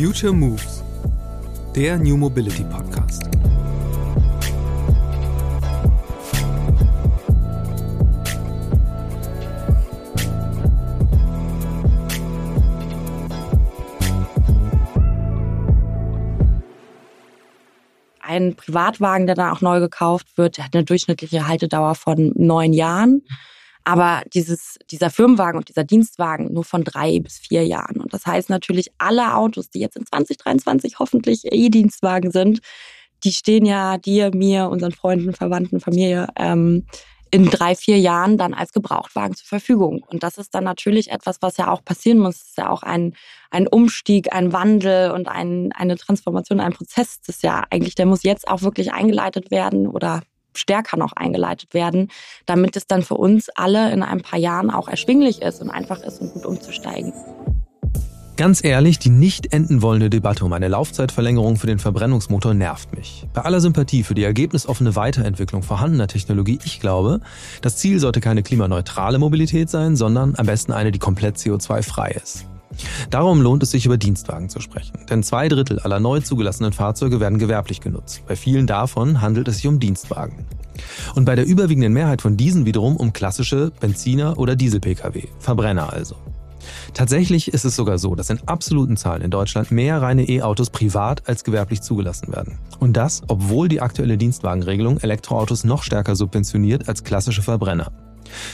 Future Moves, der New Mobility Podcast. Ein Privatwagen, der dann auch neu gekauft wird, hat eine durchschnittliche Haltedauer von neun Jahren aber dieses, dieser Firmenwagen und dieser Dienstwagen nur von drei bis vier Jahren. Und das heißt natürlich, alle Autos, die jetzt in 2023 hoffentlich E-Dienstwagen sind, die stehen ja dir, mir, unseren Freunden, Verwandten, Familie ähm, in drei, vier Jahren dann als Gebrauchtwagen zur Verfügung. Und das ist dann natürlich etwas, was ja auch passieren muss. Es ist ja auch ein, ein Umstieg, ein Wandel und ein, eine Transformation, ein Prozess. Das ist ja eigentlich, der muss jetzt auch wirklich eingeleitet werden oder stärker noch eingeleitet werden, damit es dann für uns alle in ein paar Jahren auch erschwinglich ist und einfach ist, um gut umzusteigen. Ganz ehrlich, die nicht enden wollende Debatte um eine Laufzeitverlängerung für den Verbrennungsmotor nervt mich. Bei aller Sympathie für die ergebnisoffene Weiterentwicklung vorhandener Technologie, ich glaube, das Ziel sollte keine klimaneutrale Mobilität sein, sondern am besten eine, die komplett CO2-frei ist. Darum lohnt es sich, über Dienstwagen zu sprechen. Denn zwei Drittel aller neu zugelassenen Fahrzeuge werden gewerblich genutzt. Bei vielen davon handelt es sich um Dienstwagen. Und bei der überwiegenden Mehrheit von diesen wiederum um klassische Benziner- oder Diesel-Pkw, Verbrenner also. Tatsächlich ist es sogar so, dass in absoluten Zahlen in Deutschland mehr reine E-Autos privat als gewerblich zugelassen werden. Und das, obwohl die aktuelle Dienstwagenregelung Elektroautos noch stärker subventioniert als klassische Verbrenner.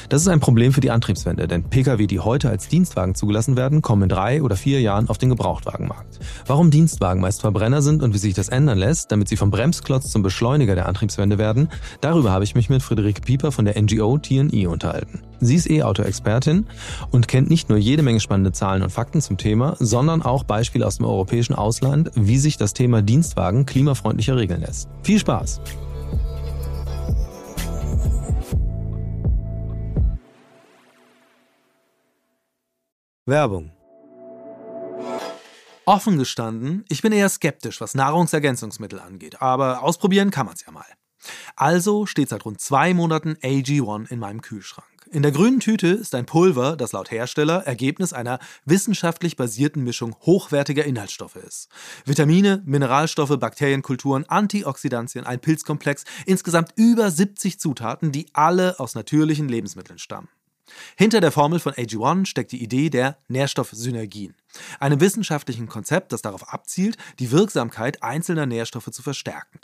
Das ist ein Problem für die Antriebswende, denn Pkw, die heute als Dienstwagen zugelassen werden, kommen in drei oder vier Jahren auf den Gebrauchtwagenmarkt. Warum Dienstwagen meist Verbrenner sind und wie sich das ändern lässt, damit sie vom Bremsklotz zum Beschleuniger der Antriebswende werden, darüber habe ich mich mit Friederike Pieper von der NGO TNE unterhalten. Sie ist E-Auto-Expertin und kennt nicht nur jede Menge spannende Zahlen und Fakten zum Thema, sondern auch Beispiele aus dem europäischen Ausland, wie sich das Thema Dienstwagen klimafreundlicher regeln lässt. Viel Spaß! Werbung. Offen gestanden, ich bin eher skeptisch, was Nahrungsergänzungsmittel angeht, aber ausprobieren kann man es ja mal. Also steht seit rund zwei Monaten AG1 in meinem Kühlschrank. In der grünen Tüte ist ein Pulver, das laut Hersteller Ergebnis einer wissenschaftlich basierten Mischung hochwertiger Inhaltsstoffe ist. Vitamine, Mineralstoffe, Bakterienkulturen, Antioxidantien, ein Pilzkomplex, insgesamt über 70 Zutaten, die alle aus natürlichen Lebensmitteln stammen. Hinter der Formel von AG1 steckt die Idee der Nährstoffsynergien, einem wissenschaftlichen Konzept, das darauf abzielt, die Wirksamkeit einzelner Nährstoffe zu verstärken.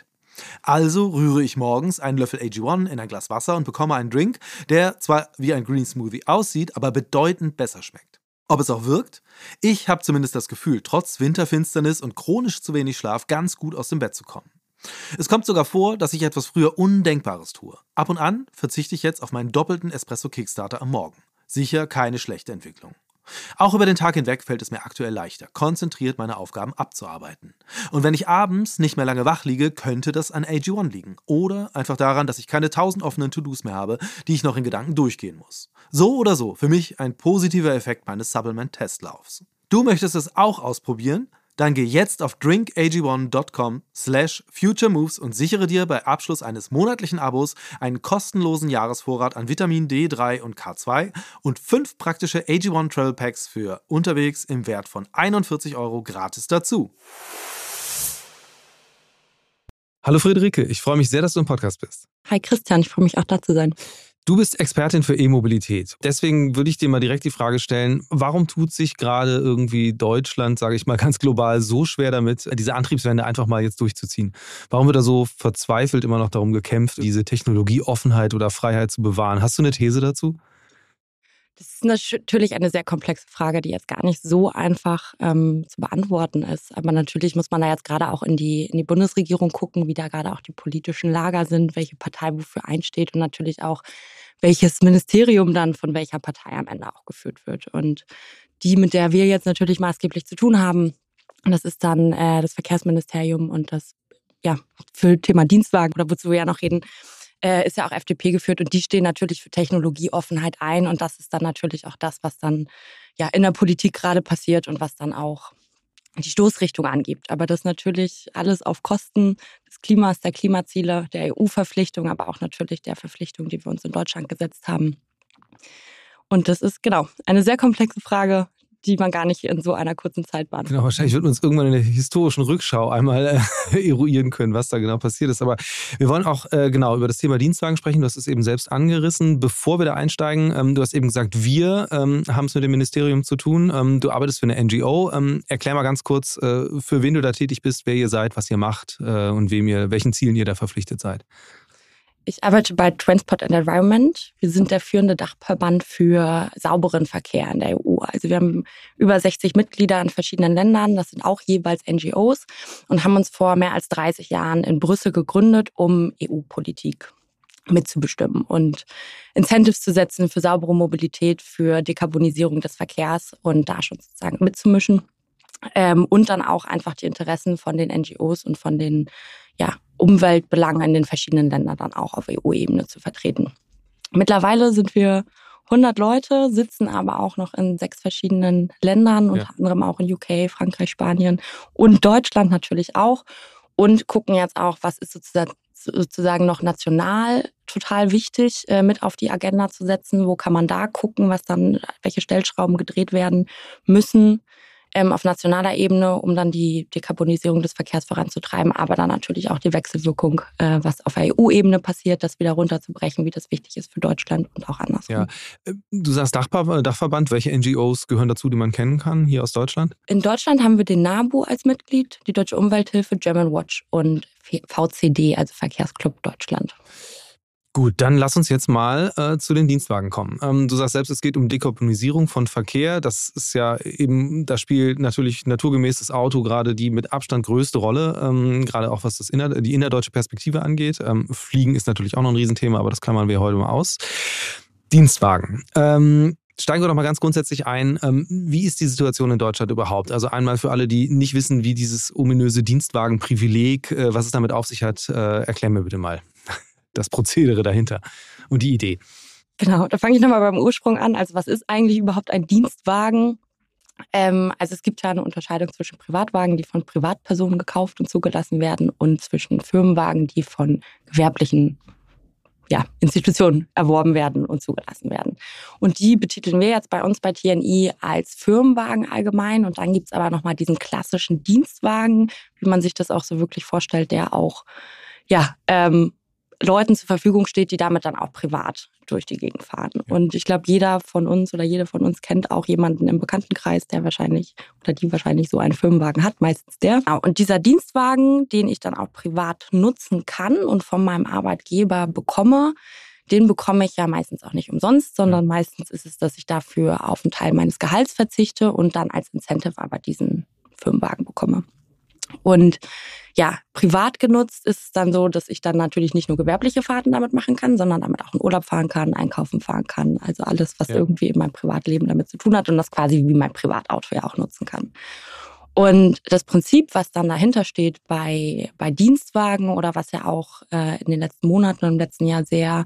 Also rühre ich morgens einen Löffel AG1 in ein Glas Wasser und bekomme einen Drink, der zwar wie ein Green Smoothie aussieht, aber bedeutend besser schmeckt. Ob es auch wirkt? Ich habe zumindest das Gefühl, trotz Winterfinsternis und chronisch zu wenig Schlaf ganz gut aus dem Bett zu kommen. Es kommt sogar vor, dass ich etwas früher Undenkbares tue. Ab und an verzichte ich jetzt auf meinen doppelten Espresso Kickstarter am Morgen. Sicher keine schlechte Entwicklung. Auch über den Tag hinweg fällt es mir aktuell leichter, konzentriert meine Aufgaben abzuarbeiten. Und wenn ich abends nicht mehr lange wach liege, könnte das an AG1 liegen. Oder einfach daran, dass ich keine tausend offenen To-Dos mehr habe, die ich noch in Gedanken durchgehen muss. So oder so, für mich ein positiver Effekt meines Supplement-Testlaufs. Du möchtest es auch ausprobieren? Dann geh jetzt auf drinkag1.com slash futuremoves und sichere dir bei Abschluss eines monatlichen Abos einen kostenlosen Jahresvorrat an Vitamin D3 und K2 und fünf praktische AG1 Travel Packs für unterwegs im Wert von 41 Euro gratis dazu. Hallo Friederike, ich freue mich sehr, dass du im Podcast bist. Hi Christian, ich freue mich auch da zu sein. Du bist Expertin für E-Mobilität. Deswegen würde ich dir mal direkt die Frage stellen, warum tut sich gerade irgendwie Deutschland, sage ich mal ganz global, so schwer damit, diese Antriebswende einfach mal jetzt durchzuziehen? Warum wird da so verzweifelt immer noch darum gekämpft, diese Technologieoffenheit oder Freiheit zu bewahren? Hast du eine These dazu? Das ist natürlich eine sehr komplexe Frage, die jetzt gar nicht so einfach ähm, zu beantworten ist. Aber natürlich muss man da jetzt gerade auch in die, in die Bundesregierung gucken, wie da gerade auch die politischen Lager sind, welche Partei wofür einsteht und natürlich auch, welches Ministerium dann von welcher Partei am Ende auch geführt wird. Und die, mit der wir jetzt natürlich maßgeblich zu tun haben, das ist dann äh, das Verkehrsministerium und das ja, für Thema Dienstwagen oder wozu wir ja noch reden, äh, ist ja auch FDP geführt und die stehen natürlich für Technologieoffenheit ein und das ist dann natürlich auch das, was dann ja in der Politik gerade passiert und was dann auch die Stoßrichtung angibt. Aber das natürlich alles auf Kosten des Klimas, der Klimaziele, der EU-Verpflichtung, aber auch natürlich der Verpflichtung, die wir uns in Deutschland gesetzt haben. Und das ist genau eine sehr komplexe Frage, die man gar nicht in so einer kurzen Zeit beantworten Genau, wahrscheinlich wird man uns irgendwann in der historischen Rückschau einmal äh, eruieren können, was da genau passiert ist. Aber wir wollen auch äh, genau über das Thema Dienstwagen sprechen. Du hast es eben selbst angerissen. Bevor wir da einsteigen, ähm, du hast eben gesagt, wir ähm, haben es mit dem Ministerium zu tun. Ähm, du arbeitest für eine NGO. Ähm, erklär mal ganz kurz, äh, für wen du da tätig bist, wer ihr seid, was ihr macht äh, und wem ihr, welchen Zielen ihr da verpflichtet seid. Ich arbeite bei Transport and Environment. Wir sind der führende Dachverband für sauberen Verkehr in der EU. Also wir haben über 60 Mitglieder in verschiedenen Ländern. Das sind auch jeweils NGOs und haben uns vor mehr als 30 Jahren in Brüssel gegründet, um EU-Politik mitzubestimmen und Incentives zu setzen für saubere Mobilität, für Dekarbonisierung des Verkehrs und da schon sozusagen mitzumischen. Ähm, und dann auch einfach die Interessen von den NGOs und von den ja, Umweltbelange in den verschiedenen Ländern dann auch auf EU-Ebene zu vertreten. Mittlerweile sind wir 100 Leute, sitzen aber auch noch in sechs verschiedenen Ländern, unter ja. anderem auch in UK, Frankreich, Spanien und Deutschland natürlich auch. Und gucken jetzt auch, was ist sozusagen, sozusagen noch national total wichtig, äh, mit auf die Agenda zu setzen. Wo kann man da gucken, was dann, welche Stellschrauben gedreht werden müssen ähm, auf nationaler Ebene, um dann die Dekarbonisierung des Verkehrs voranzutreiben, aber dann natürlich auch die Wechselwirkung, äh, was auf EU-Ebene passiert, das wieder runterzubrechen, wie das wichtig ist für Deutschland und auch andersrum. Ja. Äh, du sagst Dachver Dachverband, welche NGOs gehören dazu, die man kennen kann hier aus Deutschland? In Deutschland haben wir den NABU als Mitglied, die Deutsche Umwelthilfe, German Watch und VCD, also Verkehrsclub Deutschland. Gut, dann lass uns jetzt mal äh, zu den Dienstwagen kommen. Ähm, du sagst selbst, es geht um Dekarbonisierung von Verkehr. Das ist ja eben, da spielt natürlich naturgemäß das Auto gerade die mit Abstand größte Rolle, ähm, gerade auch was das inner, die innerdeutsche Perspektive angeht. Ähm, Fliegen ist natürlich auch noch ein Riesenthema, aber das klammern wir heute mal aus. Dienstwagen. Ähm, Steigen wir doch mal ganz grundsätzlich ein. Ähm, wie ist die Situation in Deutschland überhaupt? Also einmal für alle, die nicht wissen, wie dieses ominöse Dienstwagenprivileg, äh, was es damit auf sich hat, äh, erklär mir bitte mal das Prozedere dahinter und die Idee. Genau, da fange ich nochmal beim Ursprung an. Also was ist eigentlich überhaupt ein Dienstwagen? Ähm, also es gibt ja eine Unterscheidung zwischen Privatwagen, die von Privatpersonen gekauft und zugelassen werden, und zwischen Firmenwagen, die von gewerblichen ja, Institutionen erworben werden und zugelassen werden. Und die betiteln wir jetzt bei uns bei TNI als Firmenwagen allgemein. Und dann gibt es aber nochmal diesen klassischen Dienstwagen, wie man sich das auch so wirklich vorstellt, der auch ja, ähm, Leuten zur Verfügung steht, die damit dann auch privat durch die Gegend fahren. Ja. Und ich glaube, jeder von uns oder jede von uns kennt auch jemanden im Bekanntenkreis, der wahrscheinlich oder die wahrscheinlich so einen Firmenwagen hat, meistens der. Genau. Und dieser Dienstwagen, den ich dann auch privat nutzen kann und von meinem Arbeitgeber bekomme, den bekomme ich ja meistens auch nicht umsonst, sondern meistens ist es, dass ich dafür auf einen Teil meines Gehalts verzichte und dann als Incentive aber diesen Firmenwagen bekomme. Und ja, privat genutzt ist es dann so, dass ich dann natürlich nicht nur gewerbliche Fahrten damit machen kann, sondern damit auch in Urlaub fahren kann, einkaufen fahren kann. Also alles, was ja. irgendwie in meinem Privatleben damit zu tun hat und das quasi wie mein Privatauto ja auch nutzen kann. Und das Prinzip, was dann dahinter steht bei, bei Dienstwagen oder was ja auch äh, in den letzten Monaten und im letzten Jahr sehr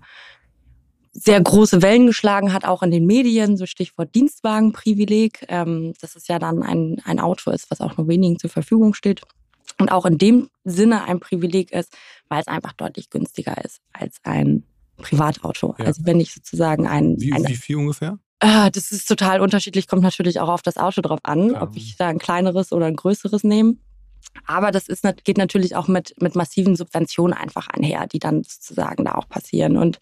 sehr große Wellen geschlagen hat, auch in den Medien, so Stichwort Dienstwagenprivileg, ähm, dass es ja dann ein, ein Auto ist, was auch nur wenigen zur Verfügung steht und auch in dem Sinne ein Privileg ist, weil es einfach deutlich günstiger ist als ein Privatauto. Ja. Also wenn ich sozusagen ein... Wie, eine, wie viel ungefähr? Äh, das ist total unterschiedlich, kommt natürlich auch auf das Auto drauf an, ja. ob ich da ein kleineres oder ein größeres nehme. Aber das ist, geht natürlich auch mit, mit massiven Subventionen einfach einher, die dann sozusagen da auch passieren. Und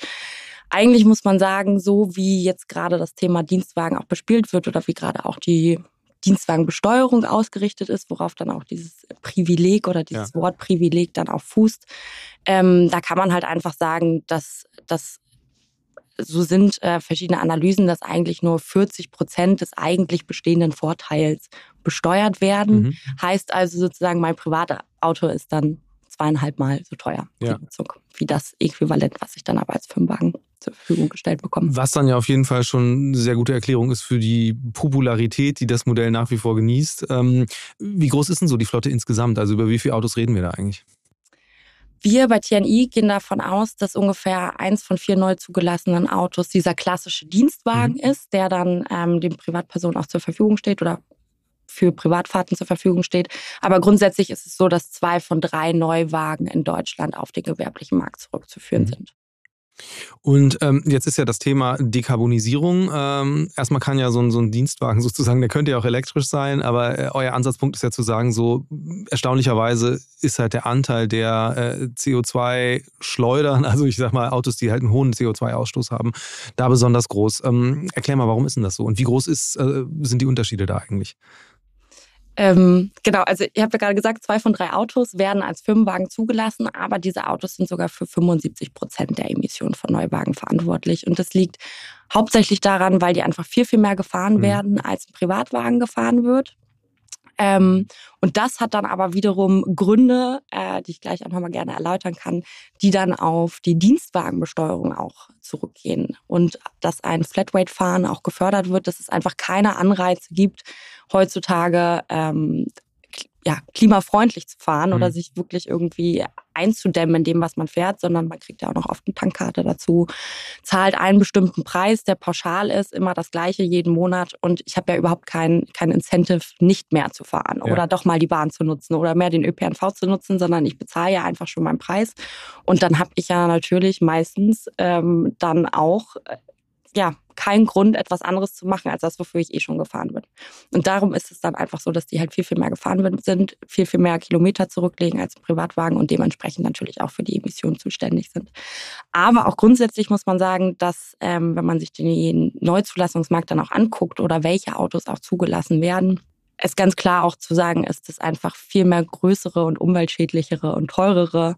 eigentlich muss man sagen, so wie jetzt gerade das Thema Dienstwagen auch bespielt wird oder wie gerade auch die Dienstwagenbesteuerung ausgerichtet ist, worauf dann auch dieses Privileg oder dieses ja. Wort Privileg dann auch fußt. Ähm, da kann man halt einfach sagen, dass das so sind äh, verschiedene Analysen, dass eigentlich nur 40 Prozent des eigentlich bestehenden Vorteils besteuert werden. Mhm. Heißt also sozusagen, mein Privatauto ist dann zweieinhalb Mal so teuer, ja. wie das Äquivalent, was ich dann aber als Firmenwagen zur Verfügung gestellt bekommen. Was dann ja auf jeden Fall schon eine sehr gute Erklärung ist für die Popularität, die das Modell nach wie vor genießt. Ähm, wie groß ist denn so die Flotte insgesamt? Also über wie viele Autos reden wir da eigentlich? Wir bei TNI gehen davon aus, dass ungefähr eins von vier neu zugelassenen Autos dieser klassische Dienstwagen mhm. ist, der dann ähm, den Privatpersonen auch zur Verfügung steht oder für Privatfahrten zur Verfügung steht. Aber grundsätzlich ist es so, dass zwei von drei Neuwagen in Deutschland auf den gewerblichen Markt zurückzuführen mhm. sind. Und ähm, jetzt ist ja das Thema Dekarbonisierung. Ähm, erstmal kann ja so ein, so ein Dienstwagen sozusagen, der könnte ja auch elektrisch sein, aber äh, euer Ansatzpunkt ist ja zu sagen, so erstaunlicherweise ist halt der Anteil der äh, CO2-Schleudern, also ich sag mal Autos, die halt einen hohen CO2-Ausstoß haben, da besonders groß. Ähm, erklär mal, warum ist denn das so? Und wie groß ist, äh, sind die Unterschiede da eigentlich? Ähm, genau, also ich habe ja gerade gesagt, zwei von drei Autos werden als Firmenwagen zugelassen, aber diese Autos sind sogar für 75 Prozent der Emissionen von Neuwagen verantwortlich. Und das liegt hauptsächlich daran, weil die einfach viel, viel mehr gefahren mhm. werden, als ein Privatwagen gefahren wird. Ähm, und das hat dann aber wiederum Gründe, äh, die ich gleich auch nochmal gerne erläutern kann, die dann auf die Dienstwagenbesteuerung auch zurückgehen. Und dass ein Flatrate-Fahren auch gefördert wird, dass es einfach keine Anreize gibt, heutzutage ähm, ja, klimafreundlich zu fahren mhm. oder sich wirklich irgendwie einzudämmen in dem, was man fährt, sondern man kriegt ja auch noch oft eine Tankkarte dazu, zahlt einen bestimmten Preis, der pauschal ist, immer das gleiche jeden Monat und ich habe ja überhaupt kein, kein Incentive, nicht mehr zu fahren ja. oder doch mal die Bahn zu nutzen oder mehr den ÖPNV zu nutzen, sondern ich bezahle ja einfach schon meinen Preis und dann habe ich ja natürlich meistens ähm, dann auch äh, ja, kein Grund, etwas anderes zu machen, als das, wofür ich eh schon gefahren bin. Und darum ist es dann einfach so, dass die halt viel, viel mehr gefahren sind, viel, viel mehr Kilometer zurücklegen als Privatwagen und dementsprechend natürlich auch für die Emissionen zuständig sind. Aber auch grundsätzlich muss man sagen, dass ähm, wenn man sich den Neuzulassungsmarkt dann auch anguckt oder welche Autos auch zugelassen werden, es ganz klar auch zu sagen ist, dass einfach viel mehr größere und umweltschädlichere und teurere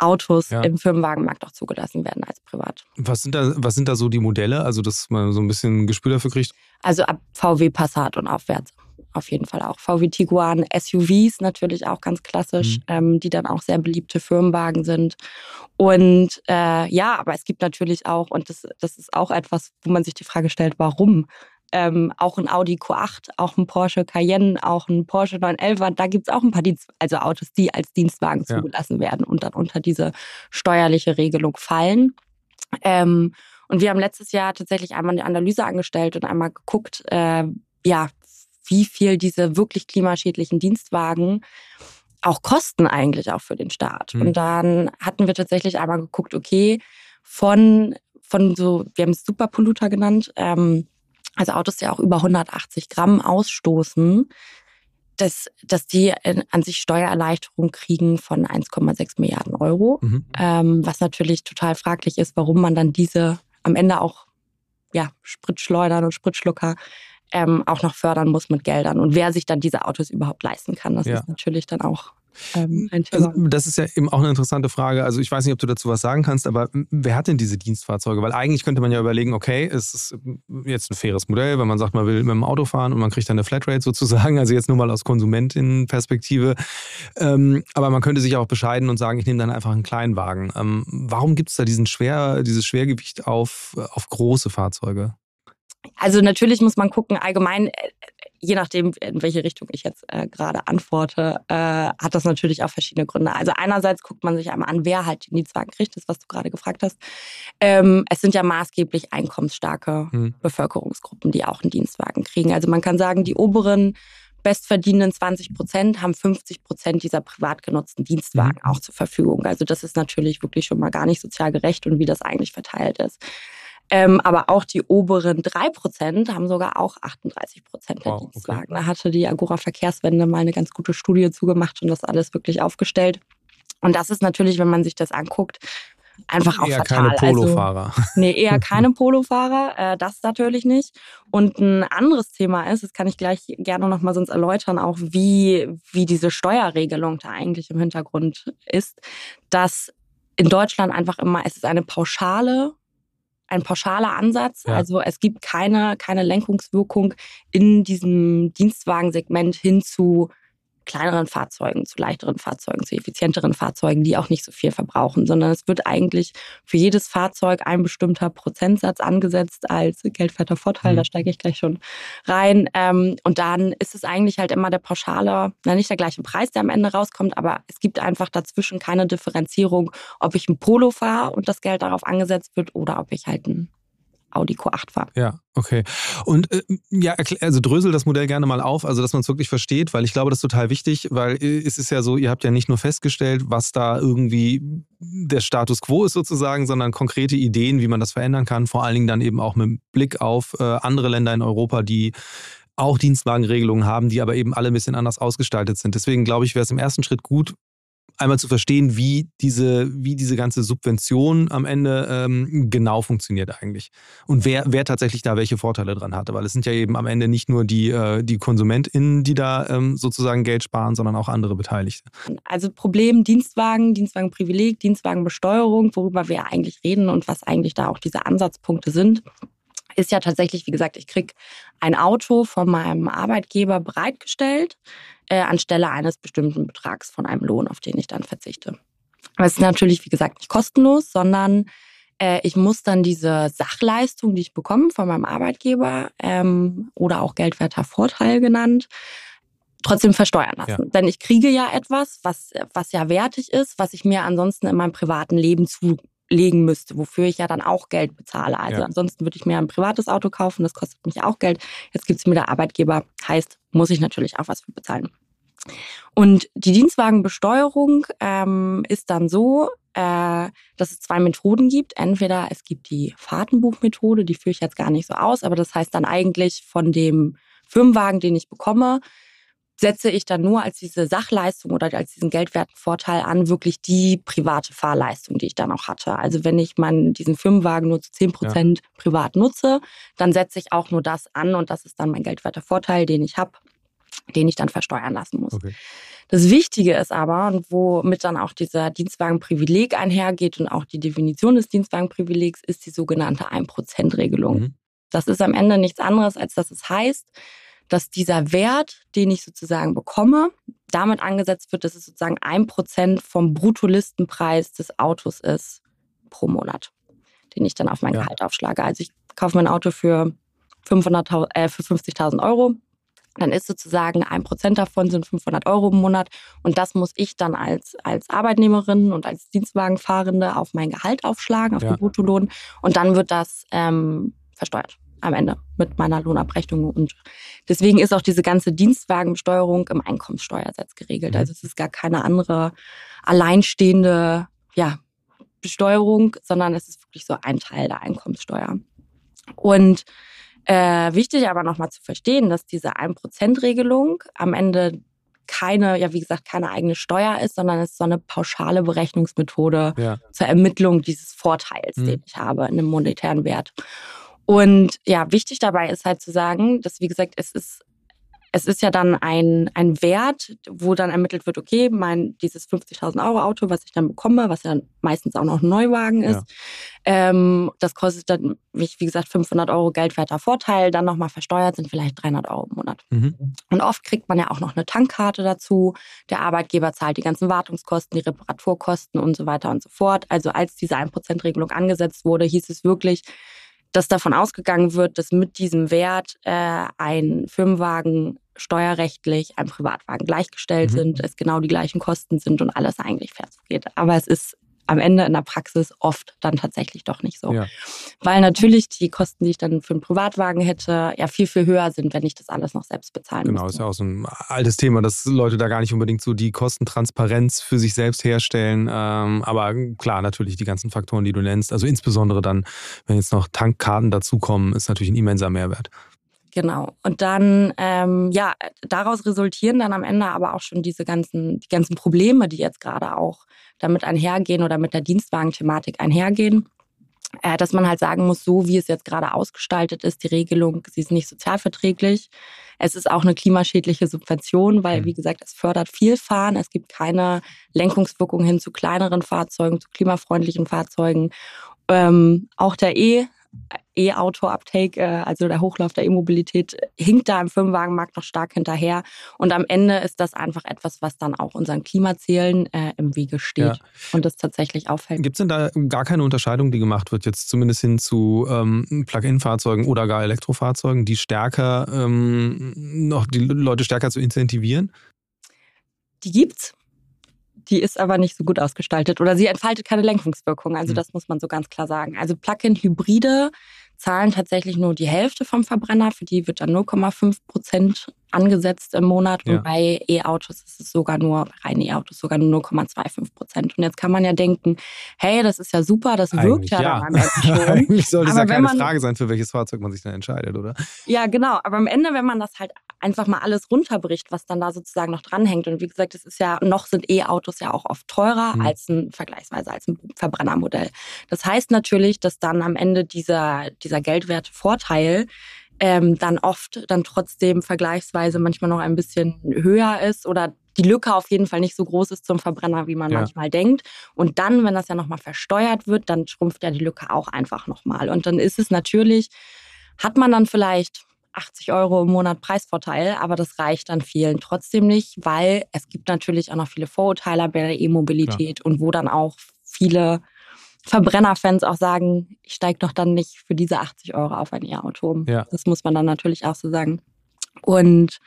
Autos ja. im Firmenwagenmarkt auch zugelassen werden als privat. Was sind, da, was sind da so die Modelle, also dass man so ein bisschen ein Gespür dafür kriegt? Also ab VW Passat und aufwärts. Auf jeden Fall auch. VW Tiguan, SUVs natürlich auch ganz klassisch, mhm. ähm, die dann auch sehr beliebte Firmenwagen sind. Und äh, ja, aber es gibt natürlich auch, und das, das ist auch etwas, wo man sich die Frage stellt, warum ähm, auch ein Audi Q8, auch ein Porsche Cayenne, auch ein Porsche 911, da gibt es auch ein paar Dienst also Autos, die als Dienstwagen ja. zugelassen werden und dann unter diese steuerliche Regelung fallen. Ähm, und wir haben letztes Jahr tatsächlich einmal eine Analyse angestellt und einmal geguckt, äh, ja, wie viel diese wirklich klimaschädlichen Dienstwagen auch kosten eigentlich auch für den Staat. Mhm. Und dann hatten wir tatsächlich einmal geguckt, okay, von, von so, wir haben es Superpolluter genannt, ähm, also Autos, die auch über 180 Gramm ausstoßen, dass, dass die an sich Steuererleichterung kriegen von 1,6 Milliarden Euro. Mhm. Ähm, was natürlich total fraglich ist, warum man dann diese am Ende auch ja, Spritschleudern und Spritschlucker ähm, auch noch fördern muss mit Geldern und wer sich dann diese Autos überhaupt leisten kann. Das ja. ist natürlich dann auch ähm, ein Thema. Also, das ist ja eben auch eine interessante Frage. Also ich weiß nicht, ob du dazu was sagen kannst, aber wer hat denn diese Dienstfahrzeuge? Weil eigentlich könnte man ja überlegen, okay, es ist jetzt ein faires Modell, wenn man sagt, man will mit dem Auto fahren und man kriegt dann eine Flatrate sozusagen, also jetzt nur mal aus Konsumentin-Perspektive. Ähm, aber man könnte sich auch bescheiden und sagen, ich nehme dann einfach einen kleinen Wagen. Ähm, warum gibt es da diesen Schwer, dieses Schwergewicht auf, auf große Fahrzeuge? Also natürlich muss man gucken, allgemein, äh, je nachdem, in welche Richtung ich jetzt äh, gerade antworte, äh, hat das natürlich auch verschiedene Gründe. Also einerseits guckt man sich einmal an, wer halt den Dienstwagen kriegt, das, was du gerade gefragt hast. Ähm, es sind ja maßgeblich einkommensstarke hm. Bevölkerungsgruppen, die auch einen Dienstwagen kriegen. Also man kann sagen, die oberen bestverdienenden 20 Prozent haben 50 Prozent dieser privat genutzten Dienstwagen mhm. auch zur Verfügung. Also das ist natürlich wirklich schon mal gar nicht sozial gerecht und wie das eigentlich verteilt ist. Ähm, aber auch die oberen drei Prozent haben sogar auch 38 Prozent der wow, Dienstwagen. Okay. Da hatte die Agora Verkehrswende mal eine ganz gute Studie zugemacht und das alles wirklich aufgestellt. Und das ist natürlich, wenn man sich das anguckt, einfach auch eher fatal. keine also, Polofahrer. Also, nee, eher keine Polofahrer, äh, das natürlich nicht. Und ein anderes Thema ist, das kann ich gleich gerne noch mal sonst erläutern, auch wie, wie diese Steuerregelung da eigentlich im Hintergrund ist, dass in Deutschland einfach immer, es ist eine pauschale ein pauschaler Ansatz. Ja. Also es gibt keine, keine Lenkungswirkung in diesem Dienstwagensegment hin zu kleineren Fahrzeugen, zu leichteren Fahrzeugen, zu effizienteren Fahrzeugen, die auch nicht so viel verbrauchen, sondern es wird eigentlich für jedes Fahrzeug ein bestimmter Prozentsatz angesetzt als geldwerter Vorteil. Mhm. Da steige ich gleich schon rein. Ähm, und dann ist es eigentlich halt immer der pauschale, na nicht der gleiche Preis, der am Ende rauskommt, aber es gibt einfach dazwischen keine Differenzierung, ob ich ein Polo fahre und das Geld darauf angesetzt wird oder ob ich halt ein Audi Q8 fahre. Ja, okay. Und äh, ja, also drösel das Modell gerne mal auf, also dass man es wirklich versteht, weil ich glaube, das ist total wichtig, weil äh, es ist ja so, ihr habt ja nicht nur festgestellt, was da irgendwie der Status quo ist sozusagen, sondern konkrete Ideen, wie man das verändern kann, vor allen Dingen dann eben auch mit Blick auf äh, andere Länder in Europa, die auch Dienstwagenregelungen haben, die aber eben alle ein bisschen anders ausgestaltet sind. Deswegen glaube ich, wäre es im ersten Schritt gut, einmal zu verstehen, wie diese, wie diese ganze Subvention am Ende ähm, genau funktioniert eigentlich. Und wer, wer tatsächlich da welche Vorteile dran hatte. Weil es sind ja eben am Ende nicht nur die, äh, die KonsumentInnen, die da ähm, sozusagen Geld sparen, sondern auch andere Beteiligte. Also Problem Dienstwagen, Dienstwagenprivileg, Dienstwagenbesteuerung, worüber wir eigentlich reden und was eigentlich da auch diese Ansatzpunkte sind ist ja tatsächlich, wie gesagt, ich kriege ein Auto von meinem Arbeitgeber bereitgestellt, äh, anstelle eines bestimmten Betrags von einem Lohn, auf den ich dann verzichte. Aber es ist natürlich, wie gesagt, nicht kostenlos, sondern äh, ich muss dann diese Sachleistung, die ich bekomme von meinem Arbeitgeber ähm, oder auch geldwerter Vorteil genannt, trotzdem versteuern lassen. Ja. Denn ich kriege ja etwas, was, was ja wertig ist, was ich mir ansonsten in meinem privaten Leben zu, legen müsste, wofür ich ja dann auch Geld bezahle. Also ja. ansonsten würde ich mir ein privates Auto kaufen, das kostet mich auch Geld. Jetzt gibt es mir der Arbeitgeber, heißt, muss ich natürlich auch was für bezahlen. Und die Dienstwagenbesteuerung ähm, ist dann so, äh, dass es zwei Methoden gibt. Entweder es gibt die Fahrtenbuchmethode, die führe ich jetzt gar nicht so aus, aber das heißt dann eigentlich von dem Firmenwagen, den ich bekomme, setze ich dann nur als diese Sachleistung oder als diesen Geldwertvorteil an, wirklich die private Fahrleistung, die ich dann auch hatte. Also wenn ich meinen, diesen Firmenwagen nur zu 10 Prozent ja. privat nutze, dann setze ich auch nur das an und das ist dann mein geldwerter Vorteil, den ich habe, den ich dann versteuern lassen muss. Okay. Das Wichtige ist aber, und womit dann auch dieser Dienstwagenprivileg einhergeht und auch die Definition des Dienstwagenprivilegs, ist die sogenannte 1%-Regelung. Mhm. Das ist am Ende nichts anderes, als dass es heißt, dass dieser Wert, den ich sozusagen bekomme, damit angesetzt wird, dass es sozusagen ein Prozent vom Bruttolistenpreis des Autos ist pro Monat, den ich dann auf mein ja. Gehalt aufschlage. Also ich kaufe mein Auto für, 500, äh, für 50.000 Euro. Dann ist sozusagen ein Prozent davon sind 500 Euro im Monat. Und das muss ich dann als, als Arbeitnehmerin und als Dienstwagenfahrende auf mein Gehalt aufschlagen, auf ja. den Bruttolohn. Und dann wird das ähm, versteuert am Ende mit meiner Lohnabrechnung. Und deswegen ist auch diese ganze Dienstwagenbesteuerung im Einkommenssteuersatz geregelt. Mhm. Also es ist gar keine andere alleinstehende ja, Besteuerung, sondern es ist wirklich so ein Teil der Einkommenssteuer. Und äh, wichtig aber nochmal zu verstehen, dass diese 1%-Regelung am Ende keine, ja wie gesagt, keine eigene Steuer ist, sondern es ist so eine pauschale Berechnungsmethode ja. zur Ermittlung dieses Vorteils, mhm. den ich habe in einem monetären Wert. Und ja, wichtig dabei ist halt zu sagen, dass, wie gesagt, es ist es ist ja dann ein, ein Wert, wo dann ermittelt wird, okay, mein dieses 50.000 Euro Auto, was ich dann bekomme, was ja meistens auch noch ein Neuwagen ist, ja. ähm, das kostet dann, wie, wie gesagt, 500 Euro geldwerter Vorteil, dann nochmal versteuert sind vielleicht 300 Euro im Monat. Mhm. Und oft kriegt man ja auch noch eine Tankkarte dazu. Der Arbeitgeber zahlt die ganzen Wartungskosten, die Reparaturkosten und so weiter und so fort. Also als diese 1%-Regelung angesetzt wurde, hieß es wirklich, dass davon ausgegangen wird, dass mit diesem Wert äh, ein Firmenwagen steuerrechtlich einem Privatwagen gleichgestellt mhm. sind, es genau die gleichen Kosten sind und alles eigentlich fair zugeht. Aber es ist am Ende in der Praxis oft dann tatsächlich doch nicht so. Ja. Weil natürlich die Kosten, die ich dann für einen Privatwagen hätte, ja viel, viel höher sind, wenn ich das alles noch selbst bezahlen Genau, müsste. ist ja auch so ein altes Thema, dass Leute da gar nicht unbedingt so die Kostentransparenz für sich selbst herstellen. Ähm, aber klar, natürlich die ganzen Faktoren, die du nennst, also insbesondere dann, wenn jetzt noch Tankkarten dazukommen, ist natürlich ein immenser Mehrwert. Genau. Und dann, ähm, ja, daraus resultieren dann am Ende aber auch schon diese ganzen, die ganzen Probleme, die jetzt gerade auch damit einhergehen oder mit der Dienstwagenthematik einhergehen. Äh, dass man halt sagen muss, so wie es jetzt gerade ausgestaltet ist, die Regelung, sie ist nicht sozialverträglich. Es ist auch eine klimaschädliche Subvention, weil, mhm. wie gesagt, es fördert viel Fahren. Es gibt keine Lenkungswirkung hin zu kleineren Fahrzeugen, zu klimafreundlichen Fahrzeugen. Ähm, auch der E E-Auto-Uptake, äh, also der Hochlauf der E-Mobilität, hinkt da im Firmenwagenmarkt noch stark hinterher. Und am Ende ist das einfach etwas, was dann auch unseren Klimazielen äh, im Wege steht ja. und das tatsächlich auffällt. Gibt es denn da gar keine Unterscheidung, die gemacht wird, jetzt zumindest hin zu ähm, Plug-in-Fahrzeugen oder gar Elektrofahrzeugen, die stärker ähm, noch die Leute stärker zu incentivieren? Die gibt's. Die ist aber nicht so gut ausgestaltet oder sie entfaltet keine Lenkungswirkung. Also mhm. das muss man so ganz klar sagen. Also Plug-in-Hybride zahlen tatsächlich nur die Hälfte vom Verbrenner. Für die wird dann 0,5 Prozent angesetzt im Monat. Ja. Und bei E-Autos ist es sogar nur, bei reinen E-Autos sogar nur 0,25 Prozent. Und jetzt kann man ja denken, hey, das ist ja super, das Eigentlich wirkt ja, ja. dann schon. Eigentlich sollte es ja keine man, Frage sein, für welches Fahrzeug man sich dann entscheidet, oder? Ja, genau. Aber am Ende, wenn man das halt einfach mal alles runterbricht, was dann da sozusagen noch dranhängt. Und wie gesagt, es ist ja, noch sind E-Autos ja auch oft teurer mhm. als ein, vergleichsweise als ein Verbrennermodell. Das heißt natürlich, dass dann am Ende dieser, dieser Geldwertvorteil ähm, dann oft dann trotzdem vergleichsweise manchmal noch ein bisschen höher ist oder die Lücke auf jeden Fall nicht so groß ist zum Verbrenner, wie man ja. manchmal denkt. Und dann, wenn das ja nochmal versteuert wird, dann schrumpft ja die Lücke auch einfach nochmal. Und dann ist es natürlich, hat man dann vielleicht 80 Euro im Monat Preisvorteil, aber das reicht dann vielen trotzdem nicht, weil es gibt natürlich auch noch viele Vorurteile bei der E-Mobilität und wo dann auch viele Verbrennerfans auch sagen, ich steige doch dann nicht für diese 80 Euro auf ein E-Auto. Ja. Das muss man dann natürlich auch so sagen. Und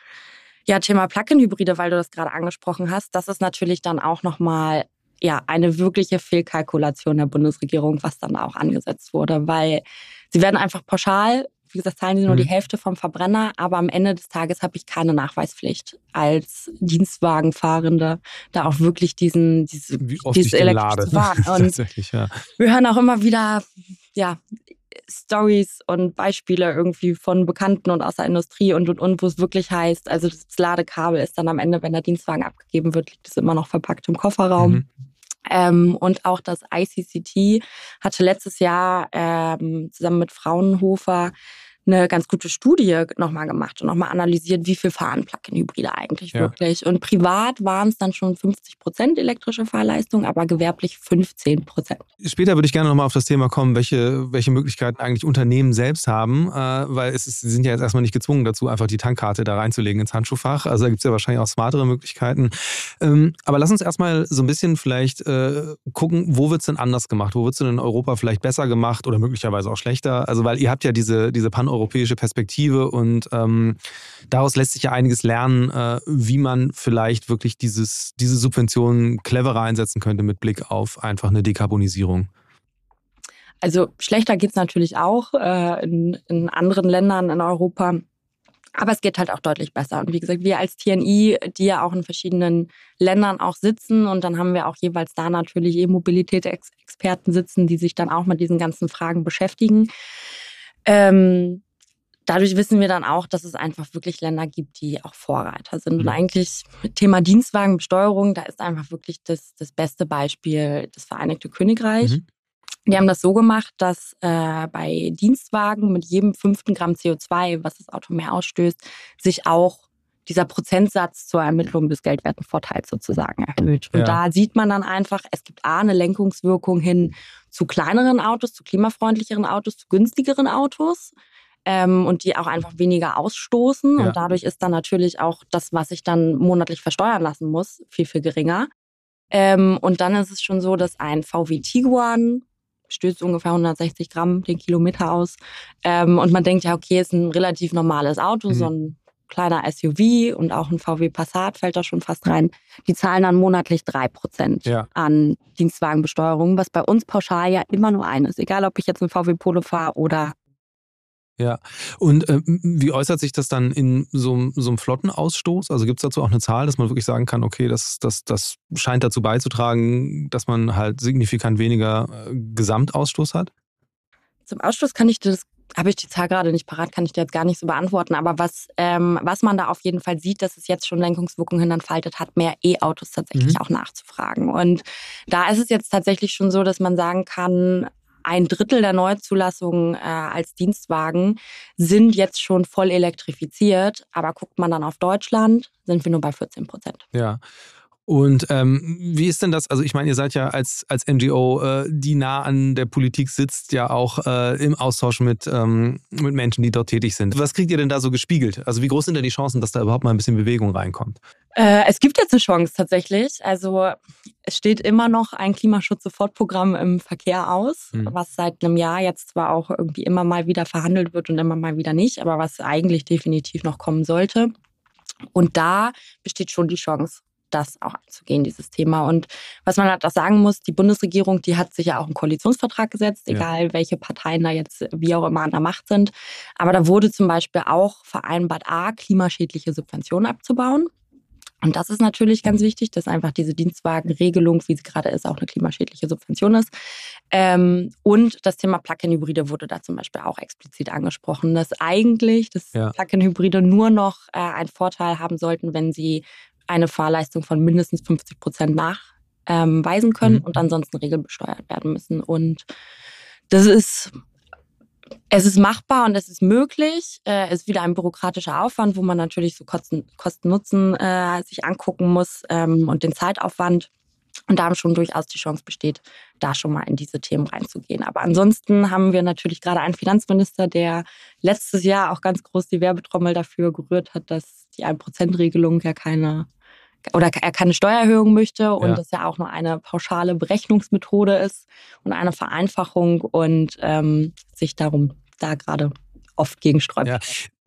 ja, Thema Plug-in-Hybride, weil du das gerade angesprochen hast, das ist natürlich dann auch nochmal ja, eine wirkliche Fehlkalkulation der Bundesregierung, was dann auch angesetzt wurde, weil sie werden einfach pauschal wie gesagt, zahlen sie nur mhm. die Hälfte vom Verbrenner, aber am Ende des Tages habe ich keine Nachweispflicht als Dienstwagenfahrende, da auch wirklich diesen, diese, wie oft dieses elektrische Fahren. Tatsächlich, ja. Wir hören auch immer wieder, ja, Stories und Beispiele irgendwie von Bekannten und aus der Industrie und und und, wo es wirklich heißt, also das Ladekabel ist dann am Ende, wenn der Dienstwagen abgegeben wird, liegt es immer noch verpackt im Kofferraum. Mhm. Ähm, und auch das ICCT hatte letztes Jahr ähm, zusammen mit Fraunhofer eine ganz gute Studie nochmal gemacht und nochmal analysiert, wie viel fahren Plug-in-Hybride eigentlich ja. wirklich. Und privat waren es dann schon 50 Prozent elektrische Fahrleistung, aber gewerblich 15 Prozent. Später würde ich gerne nochmal auf das Thema kommen, welche, welche Möglichkeiten eigentlich Unternehmen selbst haben, äh, weil es ist, sie sind ja jetzt erstmal nicht gezwungen dazu, einfach die Tankkarte da reinzulegen ins Handschuhfach. Also da gibt es ja wahrscheinlich auch smartere Möglichkeiten. Ähm, aber lass uns erstmal so ein bisschen vielleicht äh, gucken, wo wird es denn anders gemacht? Wo wird es denn in Europa vielleicht besser gemacht oder möglicherweise auch schlechter? Also weil ihr habt ja diese, diese pan europäische Perspektive und ähm, daraus lässt sich ja einiges lernen, äh, wie man vielleicht wirklich dieses, diese Subventionen cleverer einsetzen könnte mit Blick auf einfach eine Dekarbonisierung. Also schlechter geht es natürlich auch äh, in, in anderen Ländern in Europa. Aber es geht halt auch deutlich besser. Und wie gesagt, wir als TNI, die ja auch in verschiedenen Ländern auch sitzen und dann haben wir auch jeweils da natürlich E-Mobilität-Experten sitzen, die sich dann auch mit diesen ganzen Fragen beschäftigen. Ähm, dadurch wissen wir dann auch, dass es einfach wirklich Länder gibt, die auch Vorreiter sind. Mhm. Und eigentlich Thema Dienstwagenbesteuerung, da ist einfach wirklich das, das beste Beispiel das Vereinigte Königreich. Mhm. Die haben das so gemacht, dass äh, bei Dienstwagen mit jedem fünften Gramm CO2, was das Auto mehr ausstößt, sich auch dieser Prozentsatz zur Ermittlung des Geldwertenvorteils sozusagen erhöht. Und ja. da sieht man dann einfach, es gibt A, eine Lenkungswirkung hin zu kleineren Autos, zu klimafreundlicheren Autos, zu günstigeren Autos ähm, und die auch einfach weniger ausstoßen. Ja. Und dadurch ist dann natürlich auch das, was ich dann monatlich versteuern lassen muss, viel, viel geringer. Ähm, und dann ist es schon so, dass ein VW Tiguan stößt ungefähr 160 Gramm den Kilometer aus. Ähm, und man denkt ja, okay, ist ein relativ normales Auto, mhm. so ein kleiner SUV und auch ein VW Passat fällt da schon fast rein. Die zahlen dann monatlich 3% ja. an Dienstwagenbesteuerung, was bei uns pauschal ja immer nur ein ist. Egal, ob ich jetzt ein VW Polo fahre oder ja, und äh, wie äußert sich das dann in so, so einem Flottenausstoß? Also gibt es dazu auch eine Zahl, dass man wirklich sagen kann, okay, das, das, das scheint dazu beizutragen, dass man halt signifikant weniger äh, Gesamtausstoß hat? Zum Ausstoß kann ich das, habe ich die Zahl gerade nicht parat, kann ich dir jetzt gar nicht so beantworten. Aber was, ähm, was man da auf jeden Fall sieht, dass es jetzt schon Lenkungswirkungen entfaltet hat, mehr E-Autos tatsächlich mhm. auch nachzufragen. Und da ist es jetzt tatsächlich schon so, dass man sagen kann, ein Drittel der Neuzulassungen äh, als Dienstwagen sind jetzt schon voll elektrifiziert. Aber guckt man dann auf Deutschland, sind wir nur bei 14 Prozent. Ja. Und ähm, wie ist denn das? Also ich meine, ihr seid ja als, als NGO, äh, die nah an der Politik sitzt, ja auch äh, im Austausch mit, ähm, mit Menschen, die dort tätig sind. Was kriegt ihr denn da so gespiegelt? Also wie groß sind denn die Chancen, dass da überhaupt mal ein bisschen Bewegung reinkommt? Äh, es gibt jetzt eine Chance tatsächlich. Also es steht immer noch ein Klimaschutz-Sofortprogramm im Verkehr aus, mhm. was seit einem Jahr jetzt zwar auch irgendwie immer mal wieder verhandelt wird und immer mal wieder nicht, aber was eigentlich definitiv noch kommen sollte. Und da besteht schon die Chance das auch anzugehen, dieses Thema. Und was man halt auch sagen muss, die Bundesregierung, die hat sich ja auch einen Koalitionsvertrag gesetzt, egal ja. welche Parteien da jetzt wie auch immer an der Macht sind. Aber da wurde zum Beispiel auch vereinbart, A, klimaschädliche Subventionen abzubauen. Und das ist natürlich ganz wichtig, dass einfach diese Dienstwagenregelung, wie sie gerade ist, auch eine klimaschädliche Subvention ist. Ähm, und das Thema Plug-in-Hybride wurde da zum Beispiel auch explizit angesprochen, dass eigentlich das ja. Plug-in-Hybride nur noch äh, einen Vorteil haben sollten, wenn sie eine Fahrleistung von mindestens 50 Prozent nachweisen können mhm. und ansonsten regelbesteuert werden müssen. Und das ist es ist machbar und es ist möglich. Es äh, ist wieder ein bürokratischer Aufwand, wo man natürlich so Kosten-Nutzen äh, sich angucken muss ähm, und den Zeitaufwand. Und da schon durchaus die Chance besteht, da schon mal in diese Themen reinzugehen. Aber ansonsten haben wir natürlich gerade einen Finanzminister, der letztes Jahr auch ganz groß die Werbetrommel dafür gerührt hat, dass die 1%-Regelung ja keine oder er keine Steuererhöhung möchte und ja. das ja auch nur eine pauschale Berechnungsmethode ist und eine Vereinfachung und ähm, sich darum da gerade oft gegensträubt. Ja.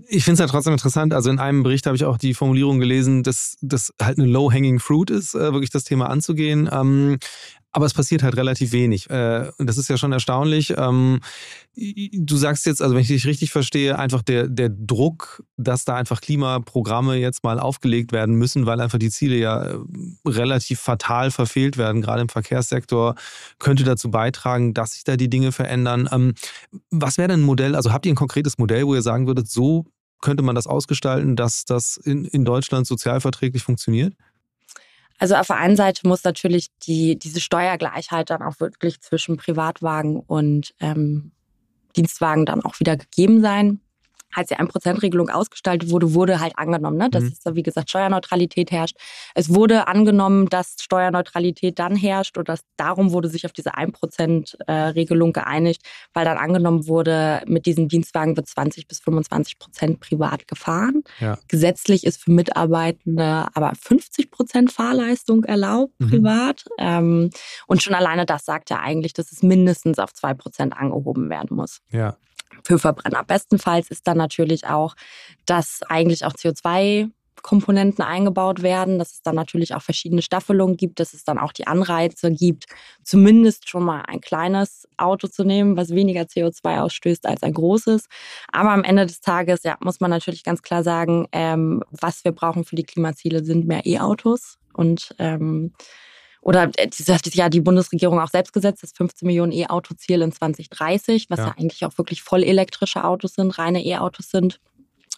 Ich finde es ja trotzdem interessant. Also in einem Bericht habe ich auch die Formulierung gelesen, dass das halt eine low-hanging fruit ist, äh, wirklich das Thema anzugehen. Ähm, aber es passiert halt relativ wenig. Äh, das ist ja schon erstaunlich. Ähm, du sagst jetzt, also wenn ich dich richtig verstehe, einfach der, der Druck, dass da einfach Klimaprogramme jetzt mal aufgelegt werden müssen, weil einfach die Ziele ja äh, relativ fatal verfehlt werden, gerade im Verkehrssektor, könnte dazu beitragen, dass sich da die Dinge verändern. Ähm, was wäre denn ein Modell? Also habt ihr ein konkretes Modell, wo ihr sagen würdet, so könnte man das ausgestalten, dass das in, in Deutschland sozialverträglich funktioniert? Also auf der einen Seite muss natürlich die, diese Steuergleichheit dann auch wirklich zwischen Privatwagen und ähm, Dienstwagen dann auch wieder gegeben sein als die 1%-Regelung ausgestaltet wurde, wurde halt angenommen, ne? dass mhm. es, wie gesagt, Steuerneutralität herrscht. Es wurde angenommen, dass Steuerneutralität dann herrscht und dass darum wurde sich auf diese 1%-Regelung geeinigt, weil dann angenommen wurde, mit diesen Dienstwagen wird 20 bis 25 Prozent privat gefahren. Ja. Gesetzlich ist für Mitarbeitende aber 50 Prozent Fahrleistung erlaubt, mhm. privat. Ähm, und schon alleine das sagt ja eigentlich, dass es mindestens auf 2 Prozent angehoben werden muss. Ja für Verbrenner. Bestenfalls ist dann natürlich auch, dass eigentlich auch CO2 Komponenten eingebaut werden, dass es dann natürlich auch verschiedene Staffelungen gibt, dass es dann auch die Anreize gibt, zumindest schon mal ein kleines Auto zu nehmen, was weniger CO2 ausstößt als ein großes. Aber am Ende des Tages ja, muss man natürlich ganz klar sagen, ähm, was wir brauchen für die Klimaziele sind mehr E-Autos und ähm, oder äh, das hat ja die Bundesregierung auch selbst gesetzt, das 15 Millionen E-Auto-Ziel in 2030, was ja. ja eigentlich auch wirklich voll elektrische Autos sind, reine E-Autos sind.